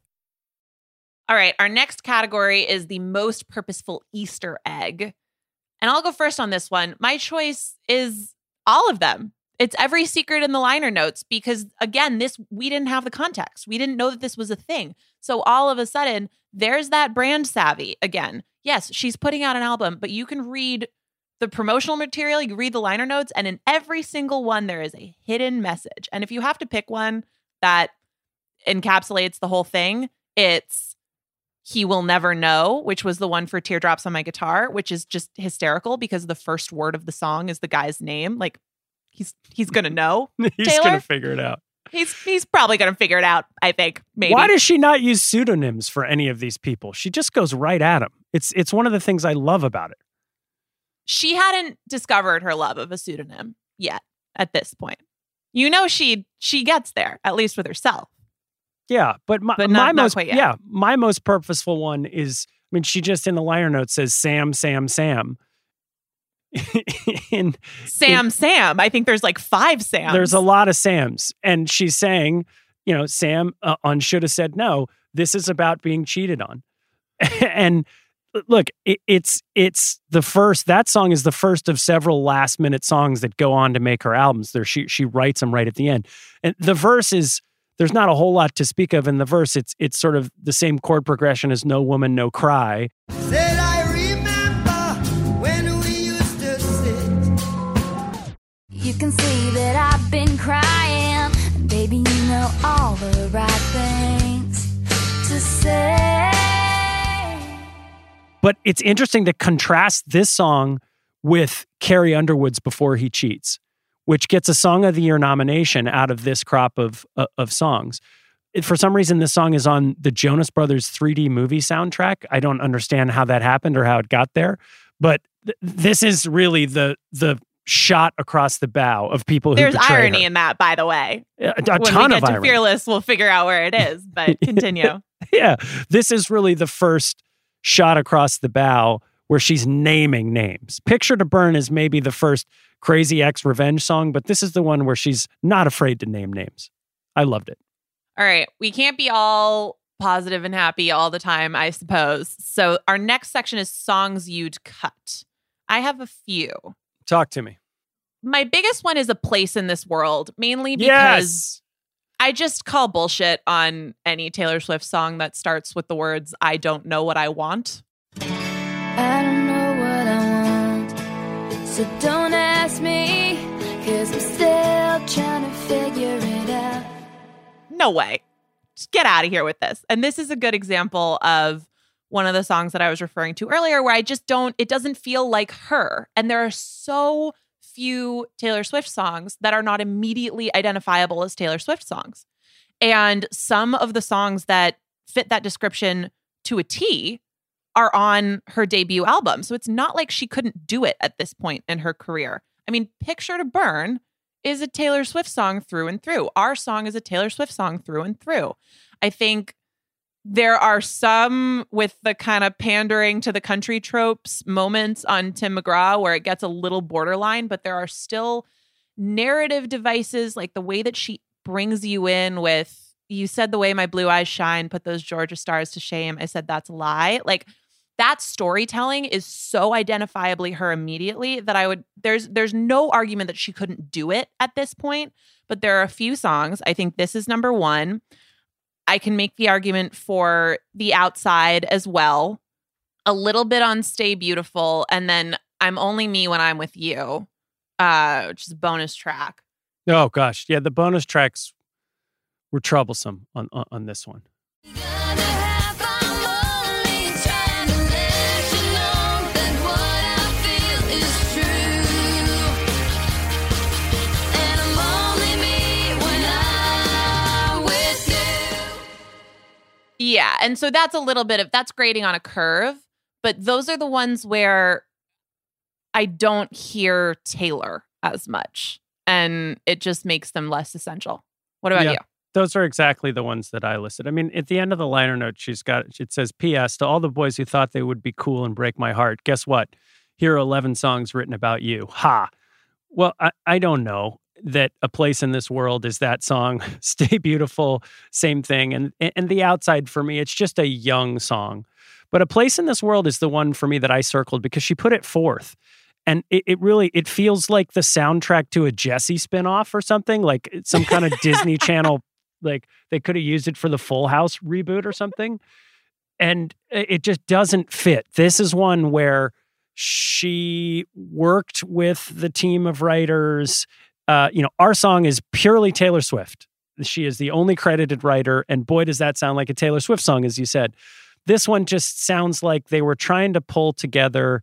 All right, our next category is the most purposeful Easter egg. And I'll go first on this one. My choice is all of them. It's every secret in the liner notes because again, this we didn't have the context. We didn't know that this was a thing. So all of a sudden, there's that brand savvy again. Yes, she's putting out an album, but you can read the promotional material, you read the liner notes, and in every single one, there is a hidden message. And if you have to pick one that encapsulates the whole thing, it's he Will Never Know, which was the one for Teardrops on My Guitar, which is just hysterical because the first word of the song is the guy's name. Like he's he's gonna know. he's Taylor. gonna figure it out. He's he's probably gonna figure it out, I think. Maybe. Why does she not use pseudonyms for any of these people? She just goes right at him. It's it's one of the things I love about it. She hadn't discovered her love of a pseudonym yet at this point. You know she she gets there, at least with herself. Yeah, but my, but not, my most yeah, my most purposeful one is I mean she just in the liner notes says Sam Sam Sam. in, Sam in, Sam. I think there's like five Sams. There's a lot of Sams and she's saying, you know, Sam uh, on should have said no. This is about being cheated on. and look, it, it's it's the first that song is the first of several last minute songs that go on to make her albums. There she she writes them right at the end. And the verse is there's not a whole lot to speak of in the verse. It's it's sort of the same chord progression as "No Woman, No Cry." You can see that I've been crying, baby. You know all the right things to say. But it's interesting to contrast this song with Carrie Underwood's "Before He Cheats." Which gets a Song of the Year nomination out of this crop of uh, of songs. For some reason, this song is on the Jonas Brothers 3D movie soundtrack. I don't understand how that happened or how it got there, but th- this is really the the shot across the bow of people who There's irony her. in that, by the way. A, a when ton we of get to irony. Fearless, we'll figure out where it is, but continue. yeah, this is really the first shot across the bow where she's naming names. Picture to Burn is maybe the first Crazy Ex Revenge song, but this is the one where she's not afraid to name names. I loved it. All right. We can't be all positive and happy all the time, I suppose. So our next section is songs you'd cut. I have a few. Talk to me. My biggest one is a place in this world, mainly because yes. I just call bullshit on any Taylor Swift song that starts with the words, I don't know what I want. I don't know what I want, so don't ask me, cause I'm still trying to figure it out. No way. Just get out of here with this. And this is a good example of one of the songs that I was referring to earlier where I just don't, it doesn't feel like her. And there are so few Taylor Swift songs that are not immediately identifiable as Taylor Swift songs. And some of the songs that fit that description to a T are on her debut album. So it's not like she couldn't do it at this point in her career. I mean, Picture to Burn is a Taylor Swift song through and through. Our song is a Taylor Swift song through and through. I think there are some with the kind of pandering to the country tropes moments on Tim McGraw where it gets a little borderline, but there are still narrative devices like the way that she brings you in with you said the way my blue eyes shine put those Georgia stars to shame. I said that's a lie. Like that storytelling is so identifiably her immediately that I would there's there's no argument that she couldn't do it at this point, but there are a few songs. I think this is number 1. I can make the argument for The Outside as well. A little bit on Stay Beautiful and then I'm only me when I'm with you. Uh which is a bonus track. Oh gosh, yeah, the bonus tracks were troublesome on on, on this one. Yeah. And so that's a little bit of that's grading on a curve, but those are the ones where I don't hear Taylor as much and it just makes them less essential. What about yeah, you? Those are exactly the ones that I listed. I mean, at the end of the liner note, she's got it says, P.S. to all the boys who thought they would be cool and break my heart. Guess what? Here are 11 songs written about you. Ha. Well, I, I don't know that a place in this world is that song stay beautiful same thing. And and the outside for me it's just a young song. But a place in this world is the one for me that i circled because she put it forth. And it, it really it feels like the soundtrack to a Jessie spinoff or something like eh, some kind of disney channel like they could have used it for the full house reboot or something. And eh, it just doesn't fit. This is one where she worked with the team of writers uh, you know, our song is purely Taylor Swift. She is the only credited writer, and boy, does that sound like a Taylor Swift song, as you said. This one just sounds like they were trying to pull together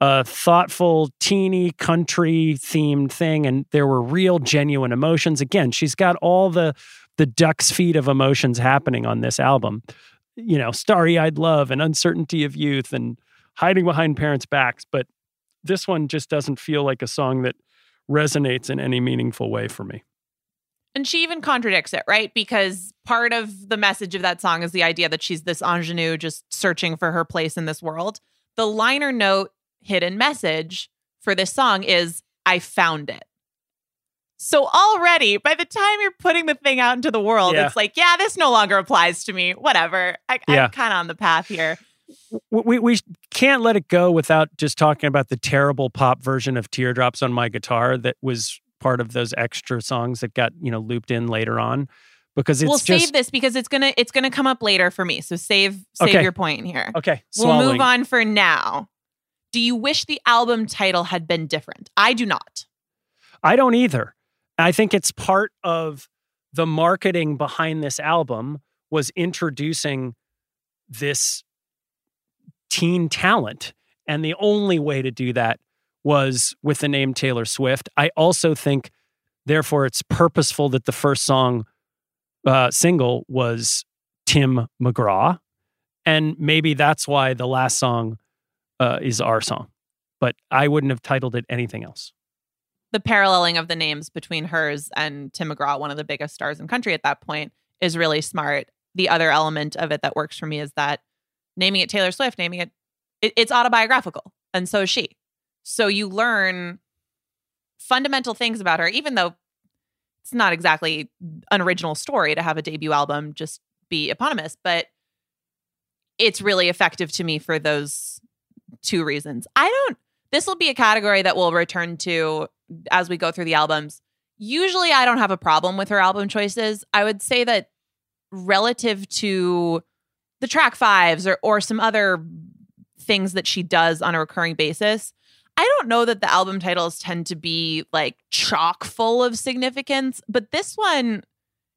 a thoughtful, teeny country themed thing, and there were real, genuine emotions. Again, she's got all the the duck's feet of emotions happening on this album. You know, starry eyed love and uncertainty of youth and hiding behind parents' backs. But this one just doesn't feel like a song that resonates in any meaningful way for me. And she even contradicts it, right? Because part of the message of that song is the idea that she's this ingenue just searching for her place in this world. The liner note hidden message for this song is I found it. So already, by the time you're putting the thing out into the world, yeah. it's like, yeah, this no longer applies to me. Whatever. I, am kind of on the path here we we can't let it go without just talking about the terrible pop version of Teardrops on My Guitar that was part of those extra songs that got, you know, looped in later on because it's We'll just, save this because it's going to it's going to come up later for me. So save save okay. your point here. Okay. Swallowing. We'll move on for now. Do you wish the album title had been different? I do not. I don't either. I think it's part of the marketing behind this album was introducing this teen talent. And the only way to do that was with the name Taylor Swift. I also think, therefore, it's purposeful that the first song uh, single was Tim McGraw. And maybe that's why the last song uh, is our song. But I wouldn't have titled it anything else. The paralleling of the names between hers and Tim McGraw, one of the biggest stars in country at that point, is really smart. The other element of it that works for me is that naming it Taylor Swift, naming it, it it's autobiographical. And so is she. So you learn fundamental things about her, even though it's not exactly an original story to have a debut album just be eponymous, but it's really effective to me for those two reasons. I don't, this will be a category that we'll return to as we go through the albums. Usually I don't have a problem with her album choices. I would say that relative to the track fives or or some other things that she does on a recurring basis. I don't know that the album titles tend to be like chock full of significance, but this one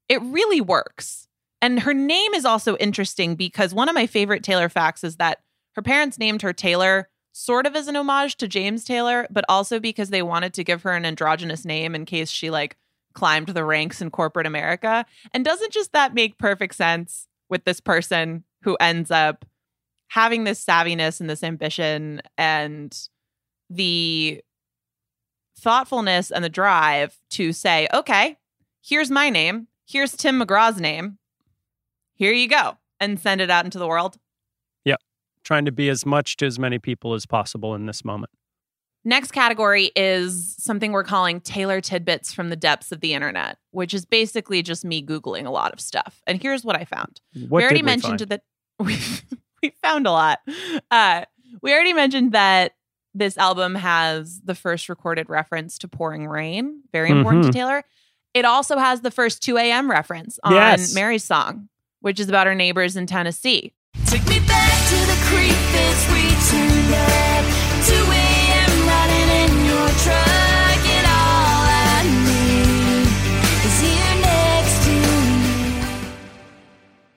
it really works. And her name is also interesting because one of my favorite Taylor facts is that her parents named her Taylor sort of as an homage to James Taylor, but also because they wanted to give her an androgynous name in case she like climbed the ranks in corporate America. And doesn't just that make perfect sense with this person who ends up having this savviness and this ambition and the thoughtfulness and the drive to say, okay, here's my name, here's Tim McGraw's name, here you go, and send it out into the world. Yep. Trying to be as much to as many people as possible in this moment. Next category is something we're calling Taylor tidbits from the depths of the internet, which is basically just me Googling a lot of stuff. And here's what I found. What we already we mentioned find? that we, we found a lot. Uh, we already mentioned that this album has the first recorded reference to pouring rain, very important Mhm. to Taylor. It also has the first 2 a.m. reference on Yes. Mary's song, which is about her neighbors in Tennessee. Take me back to the creek that's we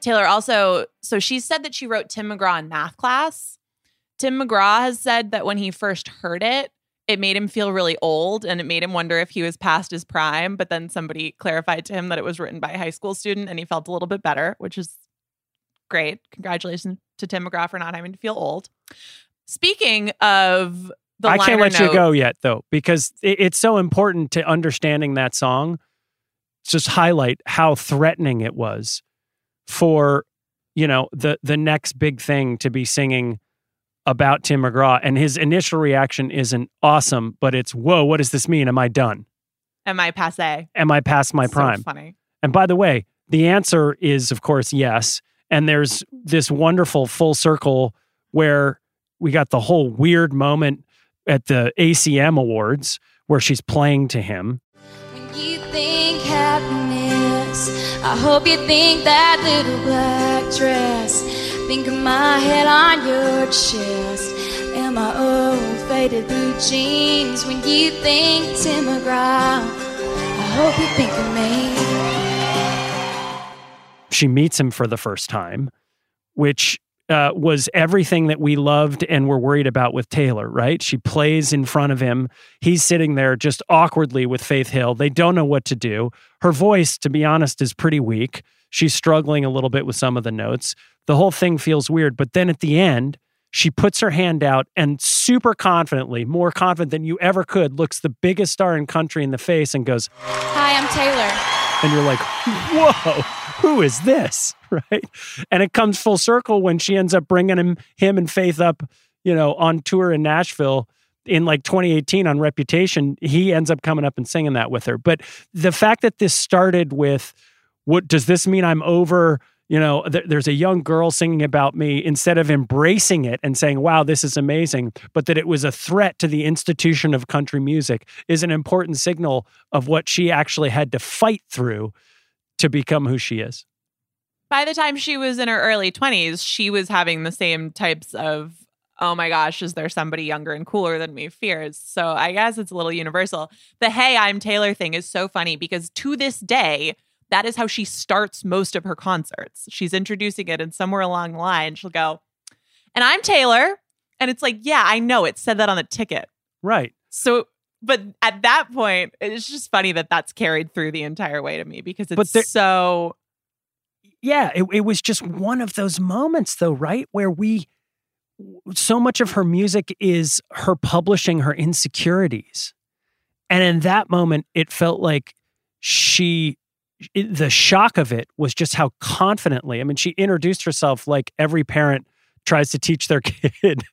Taylor also, so she said that she wrote Tim McGraw in math class. Tim McGraw has said that when he first heard it, it made him feel really old and it made him wonder if he was past his prime. But then somebody clarified to him that it was written by a high school student and he felt a little bit better, which is great. Congratulations to Tim McGraw for not having to feel old. Speaking of the I can't let you go yet, though, because it, it's so important to understanding that song. Just highlight how threatening it was for, you know, the the next big thing to be singing about Tim McGraw, and his initial reaction isn't awesome, but it's whoa, what does this mean? Am I done? Am I passe? Am I past my So prime? funny. And by the way, the answer is, of course, yes. And there's this wonderful full circle where we got the whole weird moment at the ACM Awards where she's playing to him. When you think happiness, I hope you think that little black dress. Think of my head on your chest and my old faded blue jeans. When you think Tim McGraw, I hope you think of me. She meets him for the first time, which uh, was everything that we loved and were worried about with Taylor, right? She plays in front of him. He's sitting there just awkwardly with Faith Hill. They don't know what to do. Her voice, to be honest, is pretty weak. She's struggling a little bit with some of the notes. The whole thing feels weird. But then at the end, she puts her hand out and super confidently, more confident than you ever could, looks the biggest star in country in the face and goes, Hi, I'm Taylor. and you're like, whoa, who is this? Right. And it comes full circle when she ends up bringing him, him and Faith up, you know, on tour in Nashville in like 2018 on Reputation. He ends up coming up and singing that with her. But the fact that this started with, what does this mean I'm over? You know, th- there's a young girl singing about me instead of embracing it and saying, wow, this is amazing, but that it was a threat to the institution of country music is an important signal of what she actually had to fight through to become who she is. by the time she was in her early 20s, she was having the same types of, oh my gosh, is there somebody younger and cooler than me fears? So I guess it's a little universal. The hey, I'm Taylor thing is so funny because to this day, that is how she starts most of her concerts. She's introducing it, and somewhere along the line, she'll go, and I'm Taylor. And it's like, yeah, I know it said that on the ticket. Right. So, but at that point, it's just funny that that's carried through the entire way to me because it's But there- so Yeah, it, it was just one of those moments, though, right? Where we, so much of her music is her publishing her insecurities. And in that moment, it felt like she, it, the shock of it was just how confidently, I mean, she introduced herself like every parent tries to teach their kid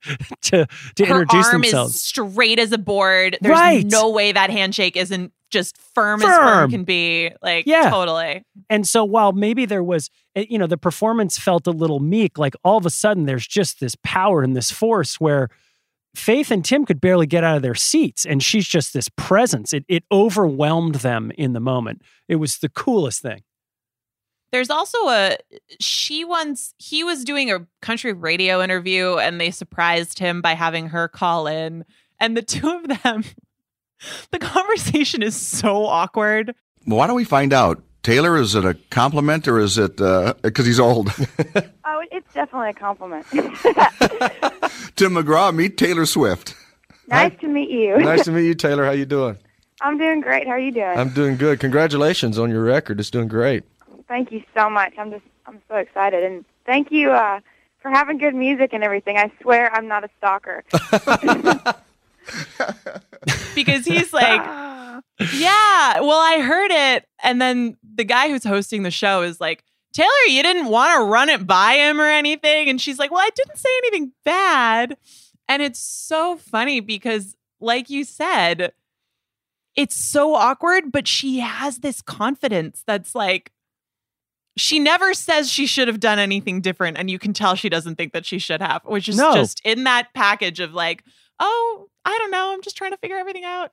to, to her introduce arm themselves. is straight as a board. There's Right. no way that handshake isn't just firm, as firm Firm. can be. Like, Yeah. totally. And so while maybe there was, eh, you know, the performance felt a little meek, like all of a sudden there's just this power and this force where Faith and Tim could barely get out of their seats. And she's just this presence. It, it overwhelmed them in the moment. It was the coolest thing. There's also a she once he was doing a country radio interview and they surprised him by having her call in and the two of them the conversation is so awkward. Why don't we find out? Taylor, is it a compliment or is it uh, because he's old? Oh, it's definitely a compliment. Tim McGraw, meet Taylor Swift. nice to meet you. nice to meet you, Taylor. How you doing? I'm doing great. How are you doing? I'm doing good. Congratulations on your record. It's doing great. Thank you so much. I'm just I'm so excited and thank you uh, for having good music and everything. I swear I'm not a stalker. because he's like, yeah, well, I heard it. And then the guy who's hosting the show is like, Taylor, you didn't want to run it by him or anything. And she's like, well, I didn't say anything bad. And it's so funny because, like you said, it's so awkward, but she has this confidence that's like, she never says she should have done anything different. And you can tell she doesn't think that she should have, which is No. just in that package of like, oh, I don't know. I'm just trying to figure everything out.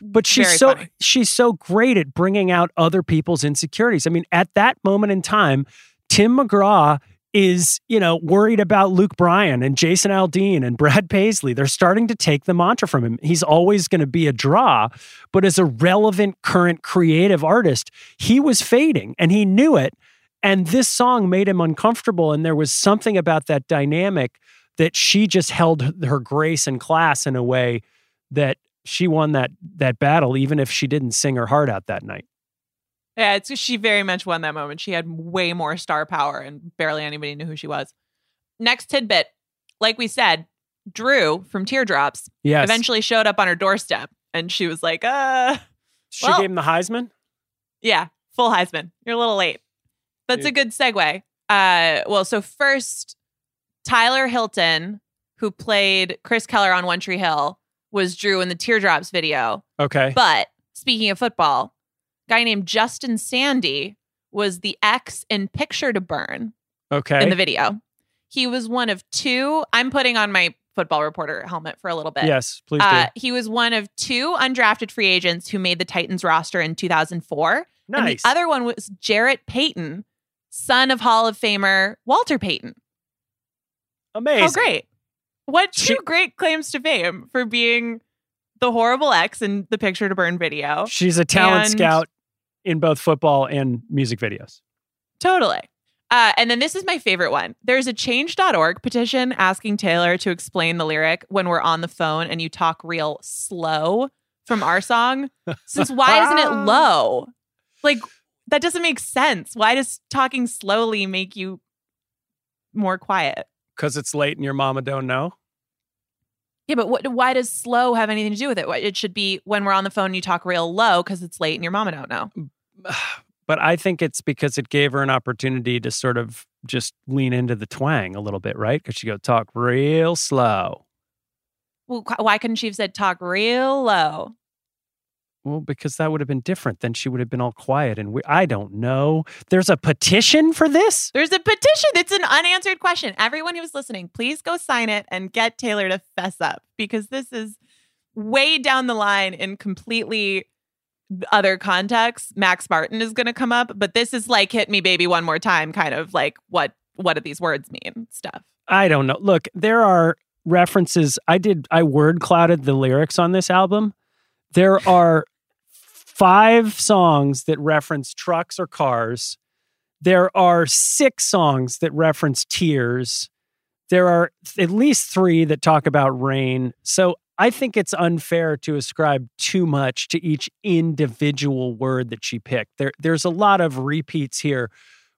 but she's Very so funny. she's so great at bringing out other people's insecurities. I mean, at that moment in time, Tim McGraw is, you know, worried about Luke Bryan and Jason Aldean and Brad Paisley. They're starting to take the mantra from him. He's always going to be a draw, but as a relevant current creative artist, he was fading and he knew it. And this song made him uncomfortable. And there was something about that dynamic that she just held her grace and class in a way that she won that that battle, even if she didn't sing her heart out that night. Yeah, it's she very much won that moment. She had way more star power and barely anybody knew who she was. Next tidbit, like we said, Drew from Teardrops Yes. eventually showed up on her doorstep and she was like, uh, she well- gave him the Heisman. yeah, full Heisman. You're a little late. That's a good segue. Uh, well, so first, Tyler Hilton, who played Chris Keller on One Tree Hill, was Drew in the Teardrops video. Okay. But speaking of football, a guy named Justin Sandy was the ex in Picture to Burn okay. in the video. He was one of two. I'm putting on my football reporter helmet for a little bit. yes, please do. Uh, he was one of two undrafted free agents who made the Titans roster in 2004. And nice. the other one was Jarrett Payton, son of Hall of Famer Walter Payton. Amazing. How great. What two She- great claims to fame for being the horrible ex in the Picture to Burn video. She's a talent And- scout in both football and music videos. Totally. Uh, and then this is my favorite one. There's a change.org petition asking Taylor to explain the lyric when we're on the phone and you talk real slow from our song. Since why isn't it low? Like, that doesn't make sense. Why does talking slowly make you more quiet? Because it's late and your mama don't know. Yeah, but what, why does slow have anything to do with it? It should be when we're on the phone, you talk real low because it's late and your mama don't know. But I think it's because it gave her an opportunity to sort of just lean into the twang a little bit, right? Because she go talk real slow. Well, why couldn't she have said talk real low? Well, because that would have been different. Then she would have been all quiet and we, I don't know. There's a petition for this. There's a petition. It's an unanswered question. Everyone who's listening, please go sign it and get Taylor to fess up because this is way down the line in completely other contexts. Max Martin is going to come up, but this is like hit me baby one more time kind of like what what do these words mean stuff. I don't know. Look, there are references. I did, I word clouded the lyrics on this album. There are five songs that reference trucks or cars. There are six songs that reference tears. There are at least three that talk about rain. So I think it's unfair to ascribe too much to each individual word that she picked. There, there's a lot of repeats here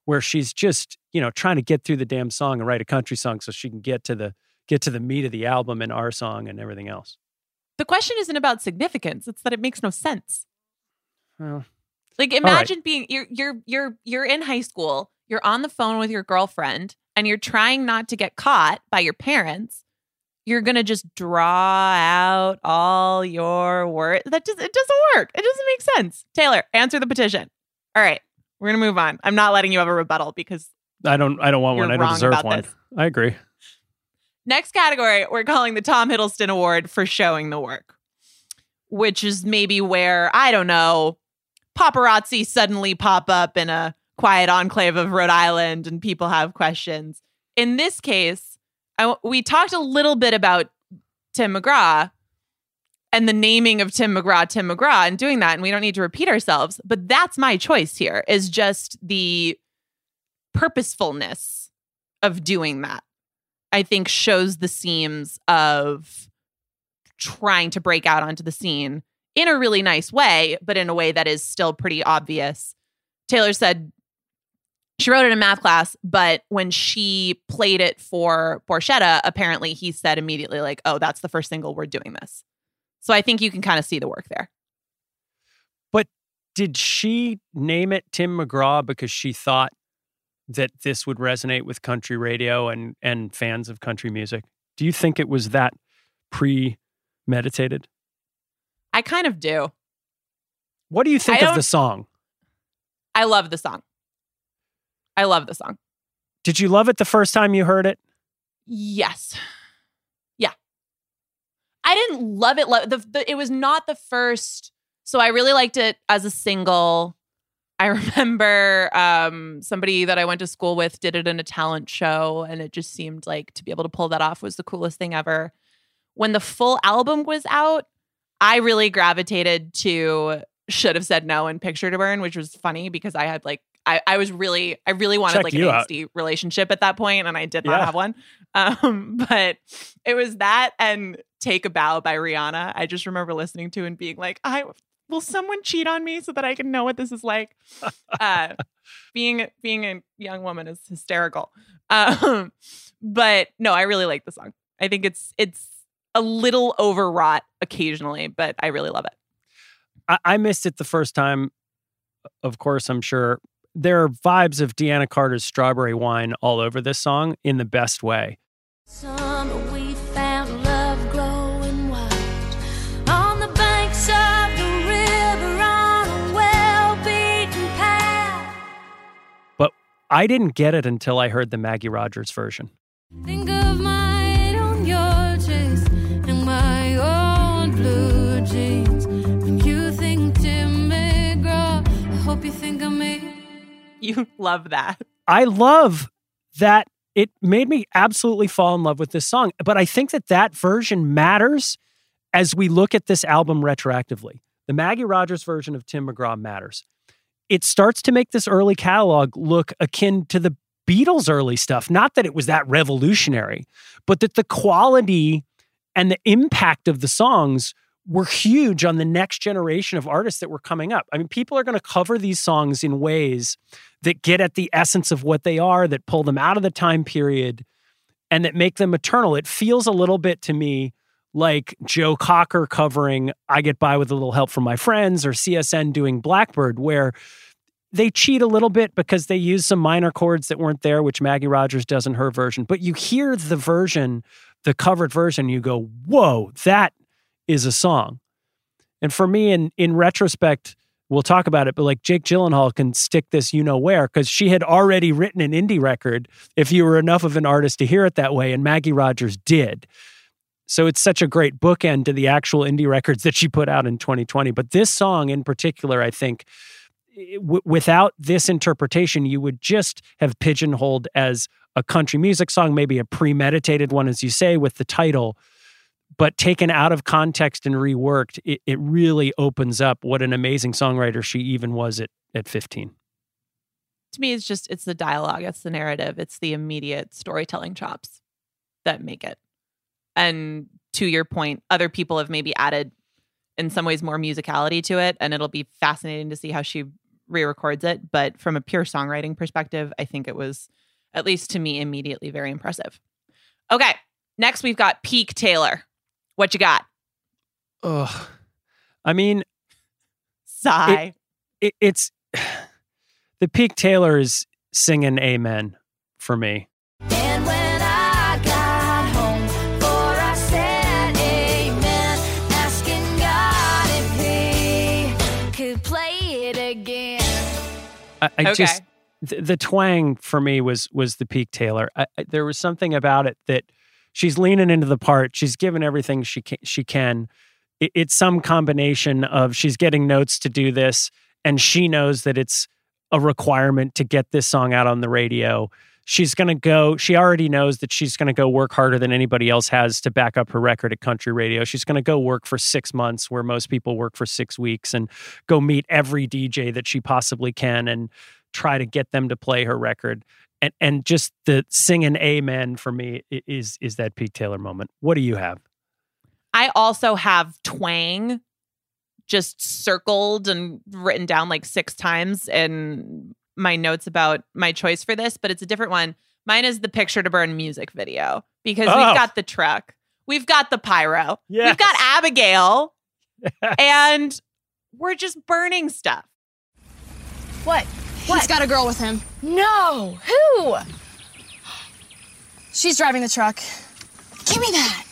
where she's just you know trying to get through the damn song and write a country song so she can get to the get to the meat of the album and our song and everything else. The question isn't about significance, it's that it makes no sense. Well, Like right. imagine being you're you're you're you're in high school, you're on the phone with your girlfriend and you're trying not to get caught by your parents. You're going to just draw out all your words. That just it doesn't work. It doesn't make sense. Taylor, answer the petition. All right. We're going to move on. I'm not letting you have a rebuttal because I don't I don't want one. I don't deserve one. this. I agree. Next category, we're calling the Tom Hiddleston Award for showing the work, which is maybe where, I don't know, paparazzi suddenly pop up in a quiet enclave of Rhode Island and people have questions. In this case, I, we talked a little bit about Tim McGraw and the naming of Tim McGraw, Tim McGraw, and doing that. And we don't need to repeat ourselves, but that's my choice here is just the purposefulness of doing that. I think shows the seams of trying to break out onto the scene in a really nice way, but in a way that is still pretty obvious. Taylor said she wrote it in math class, but when she played it for Borchetta, apparently he said immediately, like, oh, that's the first single we're doing this. So I think you can kind of see the work there. But did she name it Tim McGraw because she thought that this would resonate with country radio and and fans of country music? Do you think it was that premeditated? I kind of do. What do you think of the song? I love the song. I love the song. Did you love it the first time you heard it? Yes. Yeah. I didn't love it. Love the, the it was not the first. So I really liked it as a single. I remember um, somebody that I went to school with did it in a talent show, and it just seemed like to be able to pull that off was the coolest thing ever. When the full album was out, I really gravitated to "Should Have Said No" and "Picture to Burn," which was funny because I had like I, I was really I really wanted Check like an you out. relationship at that point, and I did not Yeah. have one. Um, but it was that and "Take a Bow" by Rihanna. I just remember listening to and being like, I will someone cheat on me so that I can know what this is like. uh, being being a young woman is hysterical. Um, but no, I really like the song. I think it's it's a little overwrought occasionally, but I really love it. I, I missed it the first time. Of course, I'm sure there are vibes of Deana Carter's "Strawberry Wine" all over this song in the best way. Summer I didn't get it until I heard the Maggie Rogers version. Think of my on your chest and my old blue jeans. When you think Tim McGraw, I hope you think of me. You love that. I love that it made me absolutely fall in love with this song. But I think that that version matters as we look at this album retroactively. The Maggie Rogers version of Tim McGraw matters. It starts to make this early catalog look akin to the Beatles' early stuff. Not that it was that revolutionary, but that the quality and the impact of the songs were huge on the next generation of artists that were coming up. I mean, people are going to cover these songs in ways that get at the essence of what they are, that pull them out of the time period, and that make them eternal. It feels a little bit to me like Joe Cocker covering I Get By with a Little Help from My Friends or CSN doing Blackbird, where they cheat a little bit because they use some minor chords that weren't there, which Maggie Rogers does in her version. But you hear the version, the covered version, you go, whoa, that is a song. And for me, in in retrospect, we'll talk about it, but like Jake Gyllenhaal can stick this you know where because she had already written an indie record if you were enough of an artist to hear it that way, and Maggie Rogers did. So it's such a great bookend to the actual indie records that she put out in 2020. But this song in particular, I think, w- without this interpretation, you would just have pigeonholed as a country music song, maybe a premeditated one, as you say, with the title. But taken out of context and reworked, it, it really opens up what an amazing songwriter she even was at, at 15. To me, it's just it's the dialogue, it's the narrative, it's the immediate storytelling chops that make it. And to your point, other people have maybe added in some ways more musicality to it, and it'll be fascinating to see how she re-records it. But from a pure songwriting perspective, I think it was, at least to me, immediately very impressive. Okay, next we've got Peak Taylor. What you got? Ugh. I mean, Sigh. it, it's the peak Taylor is singing Amen for me. I, I Okay. just the, the twang for me was was the peak Taylor. I, I, there was something about it that she's leaning into the part. She's given everything she can. She can. It, it's some combination of she's getting notes to do this, and she knows that it's a requirement to get this song out on the radio. She's going to go, she already knows that she's going to go work harder than anybody else has to back up her record at country radio. She's going to go work for six months where most people work for six weeks and go meet every DJ that she possibly can and try to get them to play her record. And, and just the singing amen for me is is that peak Taylor moment. What do you have? I also have twang just circled and written down like six times in my notes about my choice for this, but it's a different one. Mine is the Picture to Burn music video because Oh. we've got the truck, we've got the pyro, Yes. we've got Abigail, and we're just burning stuff. What? He's got a girl with him. No. Who? She's driving the truck. Give me that.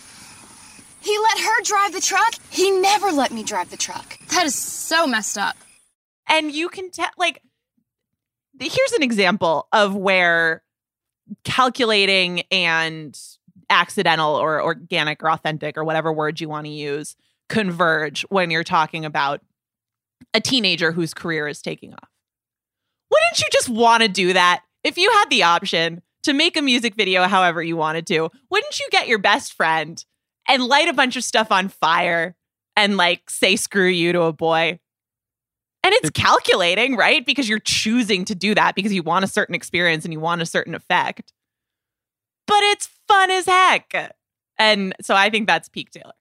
He let her drive the truck? He never let me drive the truck. That is so messed up. and you can tell like here's an example of where calculating and accidental or organic or authentic or whatever word you want to use converge when you're talking about a teenager whose career is taking off. Wouldn't you just want to do that if you had the option to make a music video however you wanted to? Wouldn't you get your best friend and light a bunch of stuff on fire and like say screw you to a boy? And it's calculating, right? Because you're choosing to do that because you want a certain experience and you want a certain effect. But it's fun as heck. And so I think that's peak Taylor.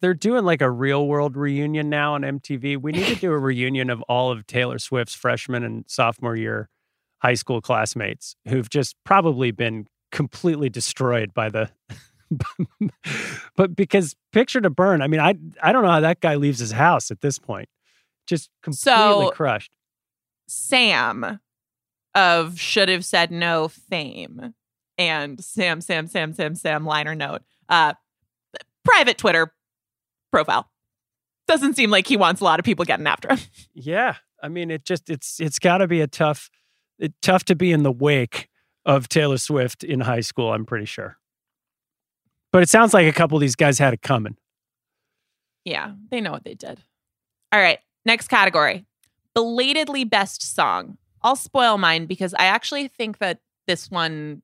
They're doing like a real world reunion now on MTV. We need to do a reunion of all of Taylor Swift's freshman and sophomore year high school classmates who've just probably been completely destroyed by the but because picture to burn, I mean, I I don't know how that guy leaves his house at this point. Just completely So- crushed. Sam of should have said no fame and Sam, Sam, Sam, Sam, Sam liner note. Uh private Twitter profile. Doesn't seem like he wants a lot of people getting after him. Yeah, I mean, it just it's it's got to be a tough, it, tough to be in the wake of Taylor Swift in high school. I'm pretty sure, but it sounds like a couple of these guys had it coming. Yeah, they know what they did. All right, next category. Belatedly best song. I'll spoil mine because I actually think that this one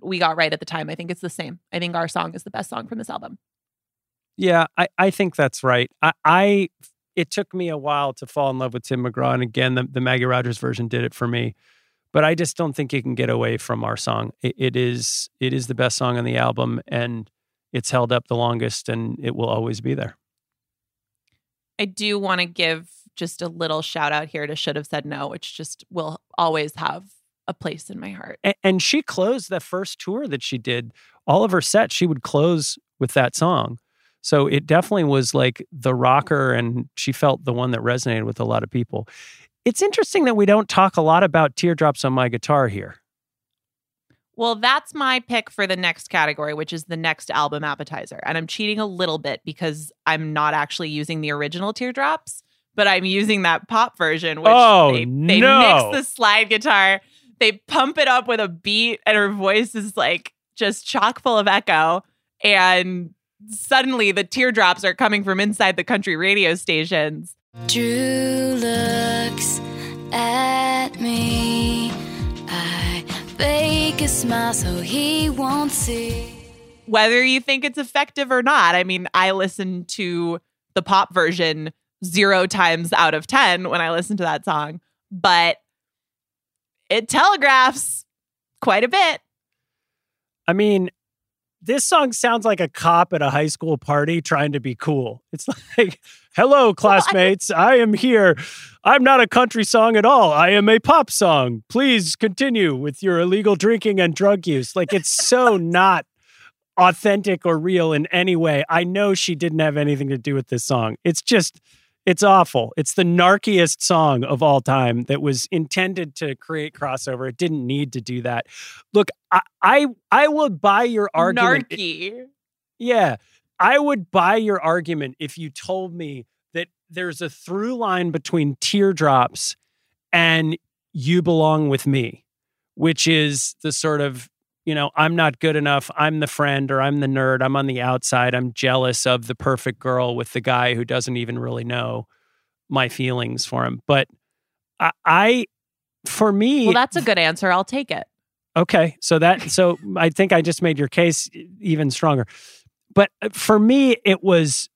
we got right at the time. I think it's the same. I think our song is the best song from this album. Yeah, I I think that's right. I, I it took me a while to fall in love with Tim McGraw, and again, the, the Maggie Rogers version did it for me. But I just don't think you can get away from our song. It, it is it is the best song on the album, and it's held up the longest, and it will always be there. I do want to give just a little shout out here to Should Have Said No, which just will always have a place in my heart. and, and she closed the first tour that she did all of her sets she would close with that song. So it definitely was like the rocker and she felt the one that resonated with a lot of people. It's interesting that we don't talk a lot about teardrops on my guitar here Well, that's my pick for the next category, which is the next album appetizer. And I'm cheating a little bit because I'm not actually using the original teardrops, but I'm using that pop version, which Oh, they, they no. mix the slide guitar, they pump it up with a beat, and her voice is like just chock full of echo. And suddenly the teardrops are coming from inside the country radio stations. Drew looks at me. I fake a smile so he won't see. whether you think it's effective or not. I mean, I listen to the pop version zero times out of 10 when I listen to that song, but it telegraphs quite a bit. i mean this song sounds like a cop at a high school party trying to be cool. It's like hello classmates. I am here. I'm not a country song at all. I am a pop song. Please continue with your illegal drinking and drug use. Like it's so not authentic or real in any way. I know she didn't have anything to do with this song. It's just it's awful it's the narkiest song of all time that was intended to create crossover it didn't need to do that look i i, I would buy your argument Narky. yeah. I would buy your argument if you told me that there's a through line between teardrops and you belong with me, which is the sort of, you know, I'm not good enough. I'm the friend or I'm the nerd. I'm on the outside. I'm jealous of the perfect girl with the guy who doesn't even really know my feelings for him. But I, I for me, Well, that's a good answer. I'll take it. Okay, so that so I think I just made your case even stronger. But uh, for me, it was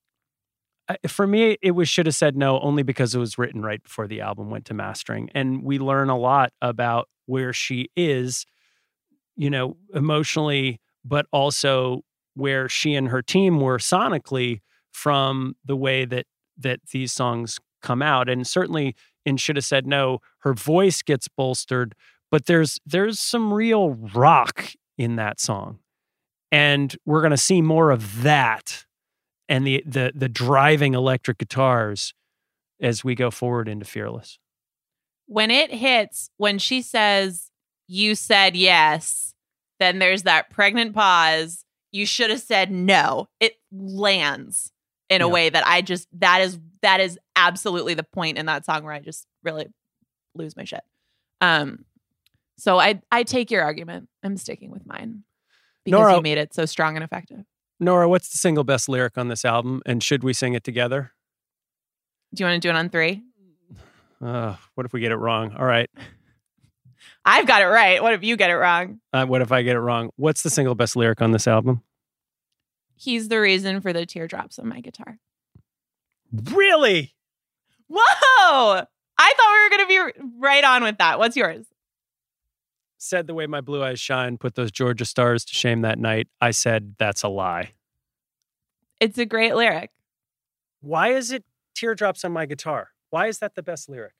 uh, for me it was should have said no only because it was written right before the album went to mastering, and we learn a lot about where she is, you know, emotionally, but also where she and her team were sonically from the way that that these songs come out. And certainly in Should Have Said No, her voice gets bolstered, but there's there's some real rock in that song. And we're gonna see more of that and the the the driving electric guitars as we go forward into Fearless. When it hits, when she says, You said yes, then there's that pregnant pause. You should have said no. It lands in a way that I just that is that is absolutely the point in that song where I just really lose my shit. Um so I I take your argument. I'm sticking with mine. Because Nora- you made it so strong and effective. Nora, what's the single best lyric on this album? And should we sing it together? Do you want to do it on three? Uh, what if we get it wrong? All right. I've got it right. What if you get it wrong? Uh, what if I get it wrong? What's the single best lyric on this album? He's the reason for the teardrops on my guitar. Really? Whoa! I thought we were going to be right on with that. What's yours? Said the way my blue eyes shine, put those Georgia stars to shame that night. I said that's a lie. It's a great lyric Why is it teardrops on my guitar? Why is that the best lyric?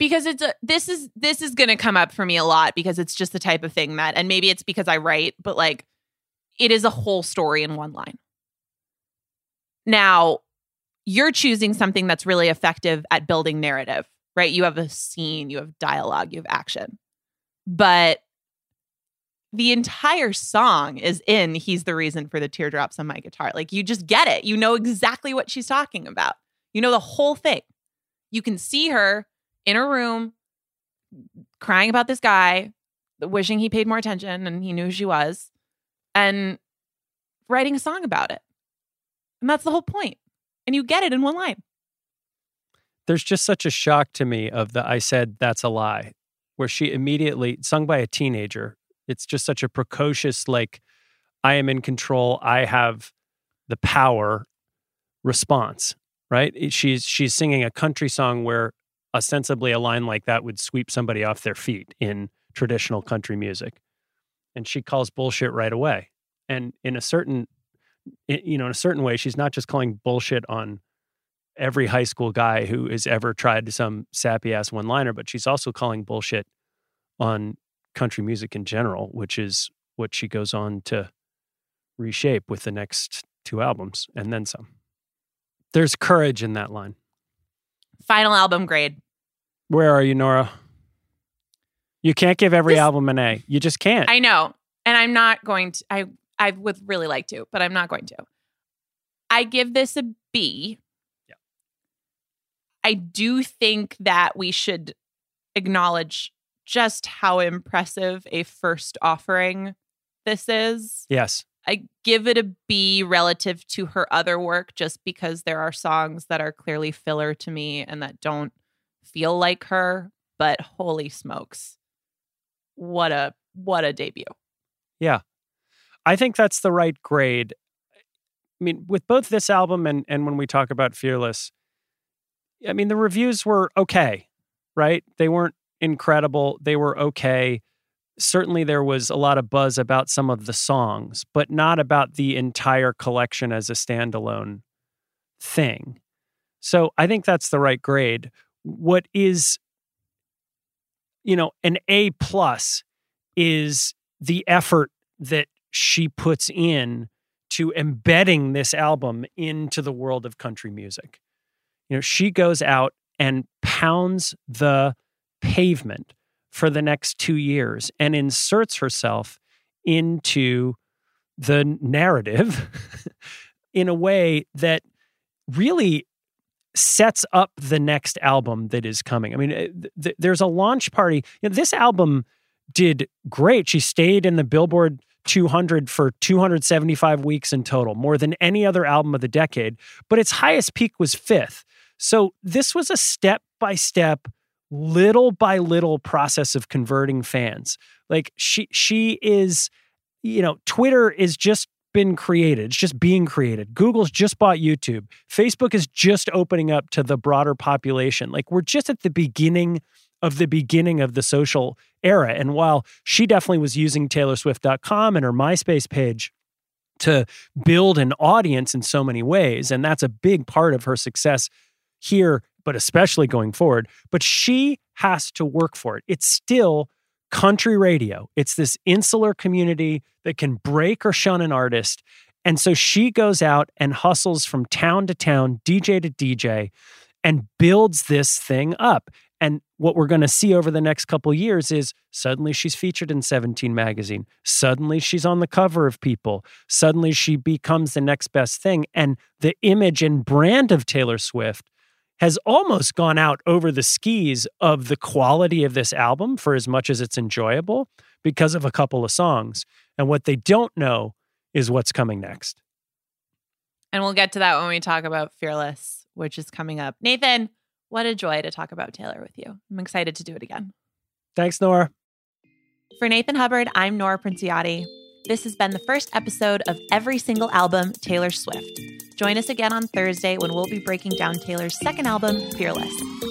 Because it's a this is this is going to come up for me a lot because it's just the type of thing that and maybe it's because I write, but like it is a whole story in one line. Now, you're choosing something that's really effective at building narrative, right? You have a scene, you have dialogue, you have action. But the entire song is in He's the Reason for the Teardrops on My Guitar. Like you just get it. You know exactly what she's talking about. You know the whole thing. You can see her in a room crying about this guy, wishing he paid more attention and he knew who she was, and writing a song about it. And that's the whole point. And you get it in one line. There's just such a shock to me of the I said that's a lie, where she immediately, sung by a teenager, it's just such a precocious, like, I am in control, I have the power response, right? She's she's singing a country song where ostensibly a line like that would sweep somebody off their feet in traditional country music. And she calls bullshit right away. And in a certain you know, in a certain way, she's not just calling bullshit on every high school guy who has ever tried some sappy ass one liner, but she's also calling bullshit on country music in general, which is what she goes on to reshape with the next two albums and then some. There's courage in that line. Final album grade. Where are you, Nora? You can't give every This- album an A. You just can't. I know. And I'm not going to I I would really like to, but I'm not going to. I give this a B. Yeah. I do think that we should acknowledge just how impressive a first offering this is. yes. I give it a B relative to her other work just because there are songs that are clearly filler to me and that don't feel like her, but holy smokes. What a what a debut. Yeah. I think that's the right grade. I mean, with both this album and and when we talk about Fearless, I mean, the reviews were okay, right? They weren't incredible. They were okay. Certainly there was a lot of buzz about some of the songs, but not about the entire collection as a standalone thing. So I think that's the right grade. What is you know, an A plus is the effort that she puts in to embedding this album into the world of country music. You know, she goes out and pounds the pavement for the next two years and inserts herself into the narrative in a way that really sets up the next album that is coming. I mean, eh, th- th- there's a launch party. You know, this album did great. She stayed in the Billboard 200 for 275 weeks in total, more than any other album of the decade. But its highest peak was fifth. So this was a step by step, little by little process of converting fans. Like she she is, you know, Twitter is just been created. It's just being created. Google's just bought YouTube. Facebook is just opening up to the broader population. Like we're just at the beginning of the beginning of the social era. And while she definitely was using TaylorSwift.com and her MySpace page to build an audience in so many ways. And that's a big part of her success here, but especially going forward. But she has to work for it. It's still country radio, it's this insular community that can break or shun an artist. And so she goes out and hustles from town to town, DJ to DJ, and builds this thing up. And what we're going to see over the next couple years is suddenly she's featured in 17 magazine. Suddenly she's on the cover of People. Suddenly she becomes the next best thing. And the image and brand of Taylor Swift has almost gone out over the skis of the quality of this album for as much as it's enjoyable because of a couple of songs. And what they don't know is what's coming next. And we'll get to that when we talk about Fearless, which is coming up. Nathan, what a joy to talk about Taylor with you. I'm excited to do it again. Thanks, Nora. For Nathan Hubbard, I'm Nora Princiotti. This has been the first episode of every single album Taylor Swift. Join us again on Thursday when we'll be breaking down Taylor's second album, Fearless.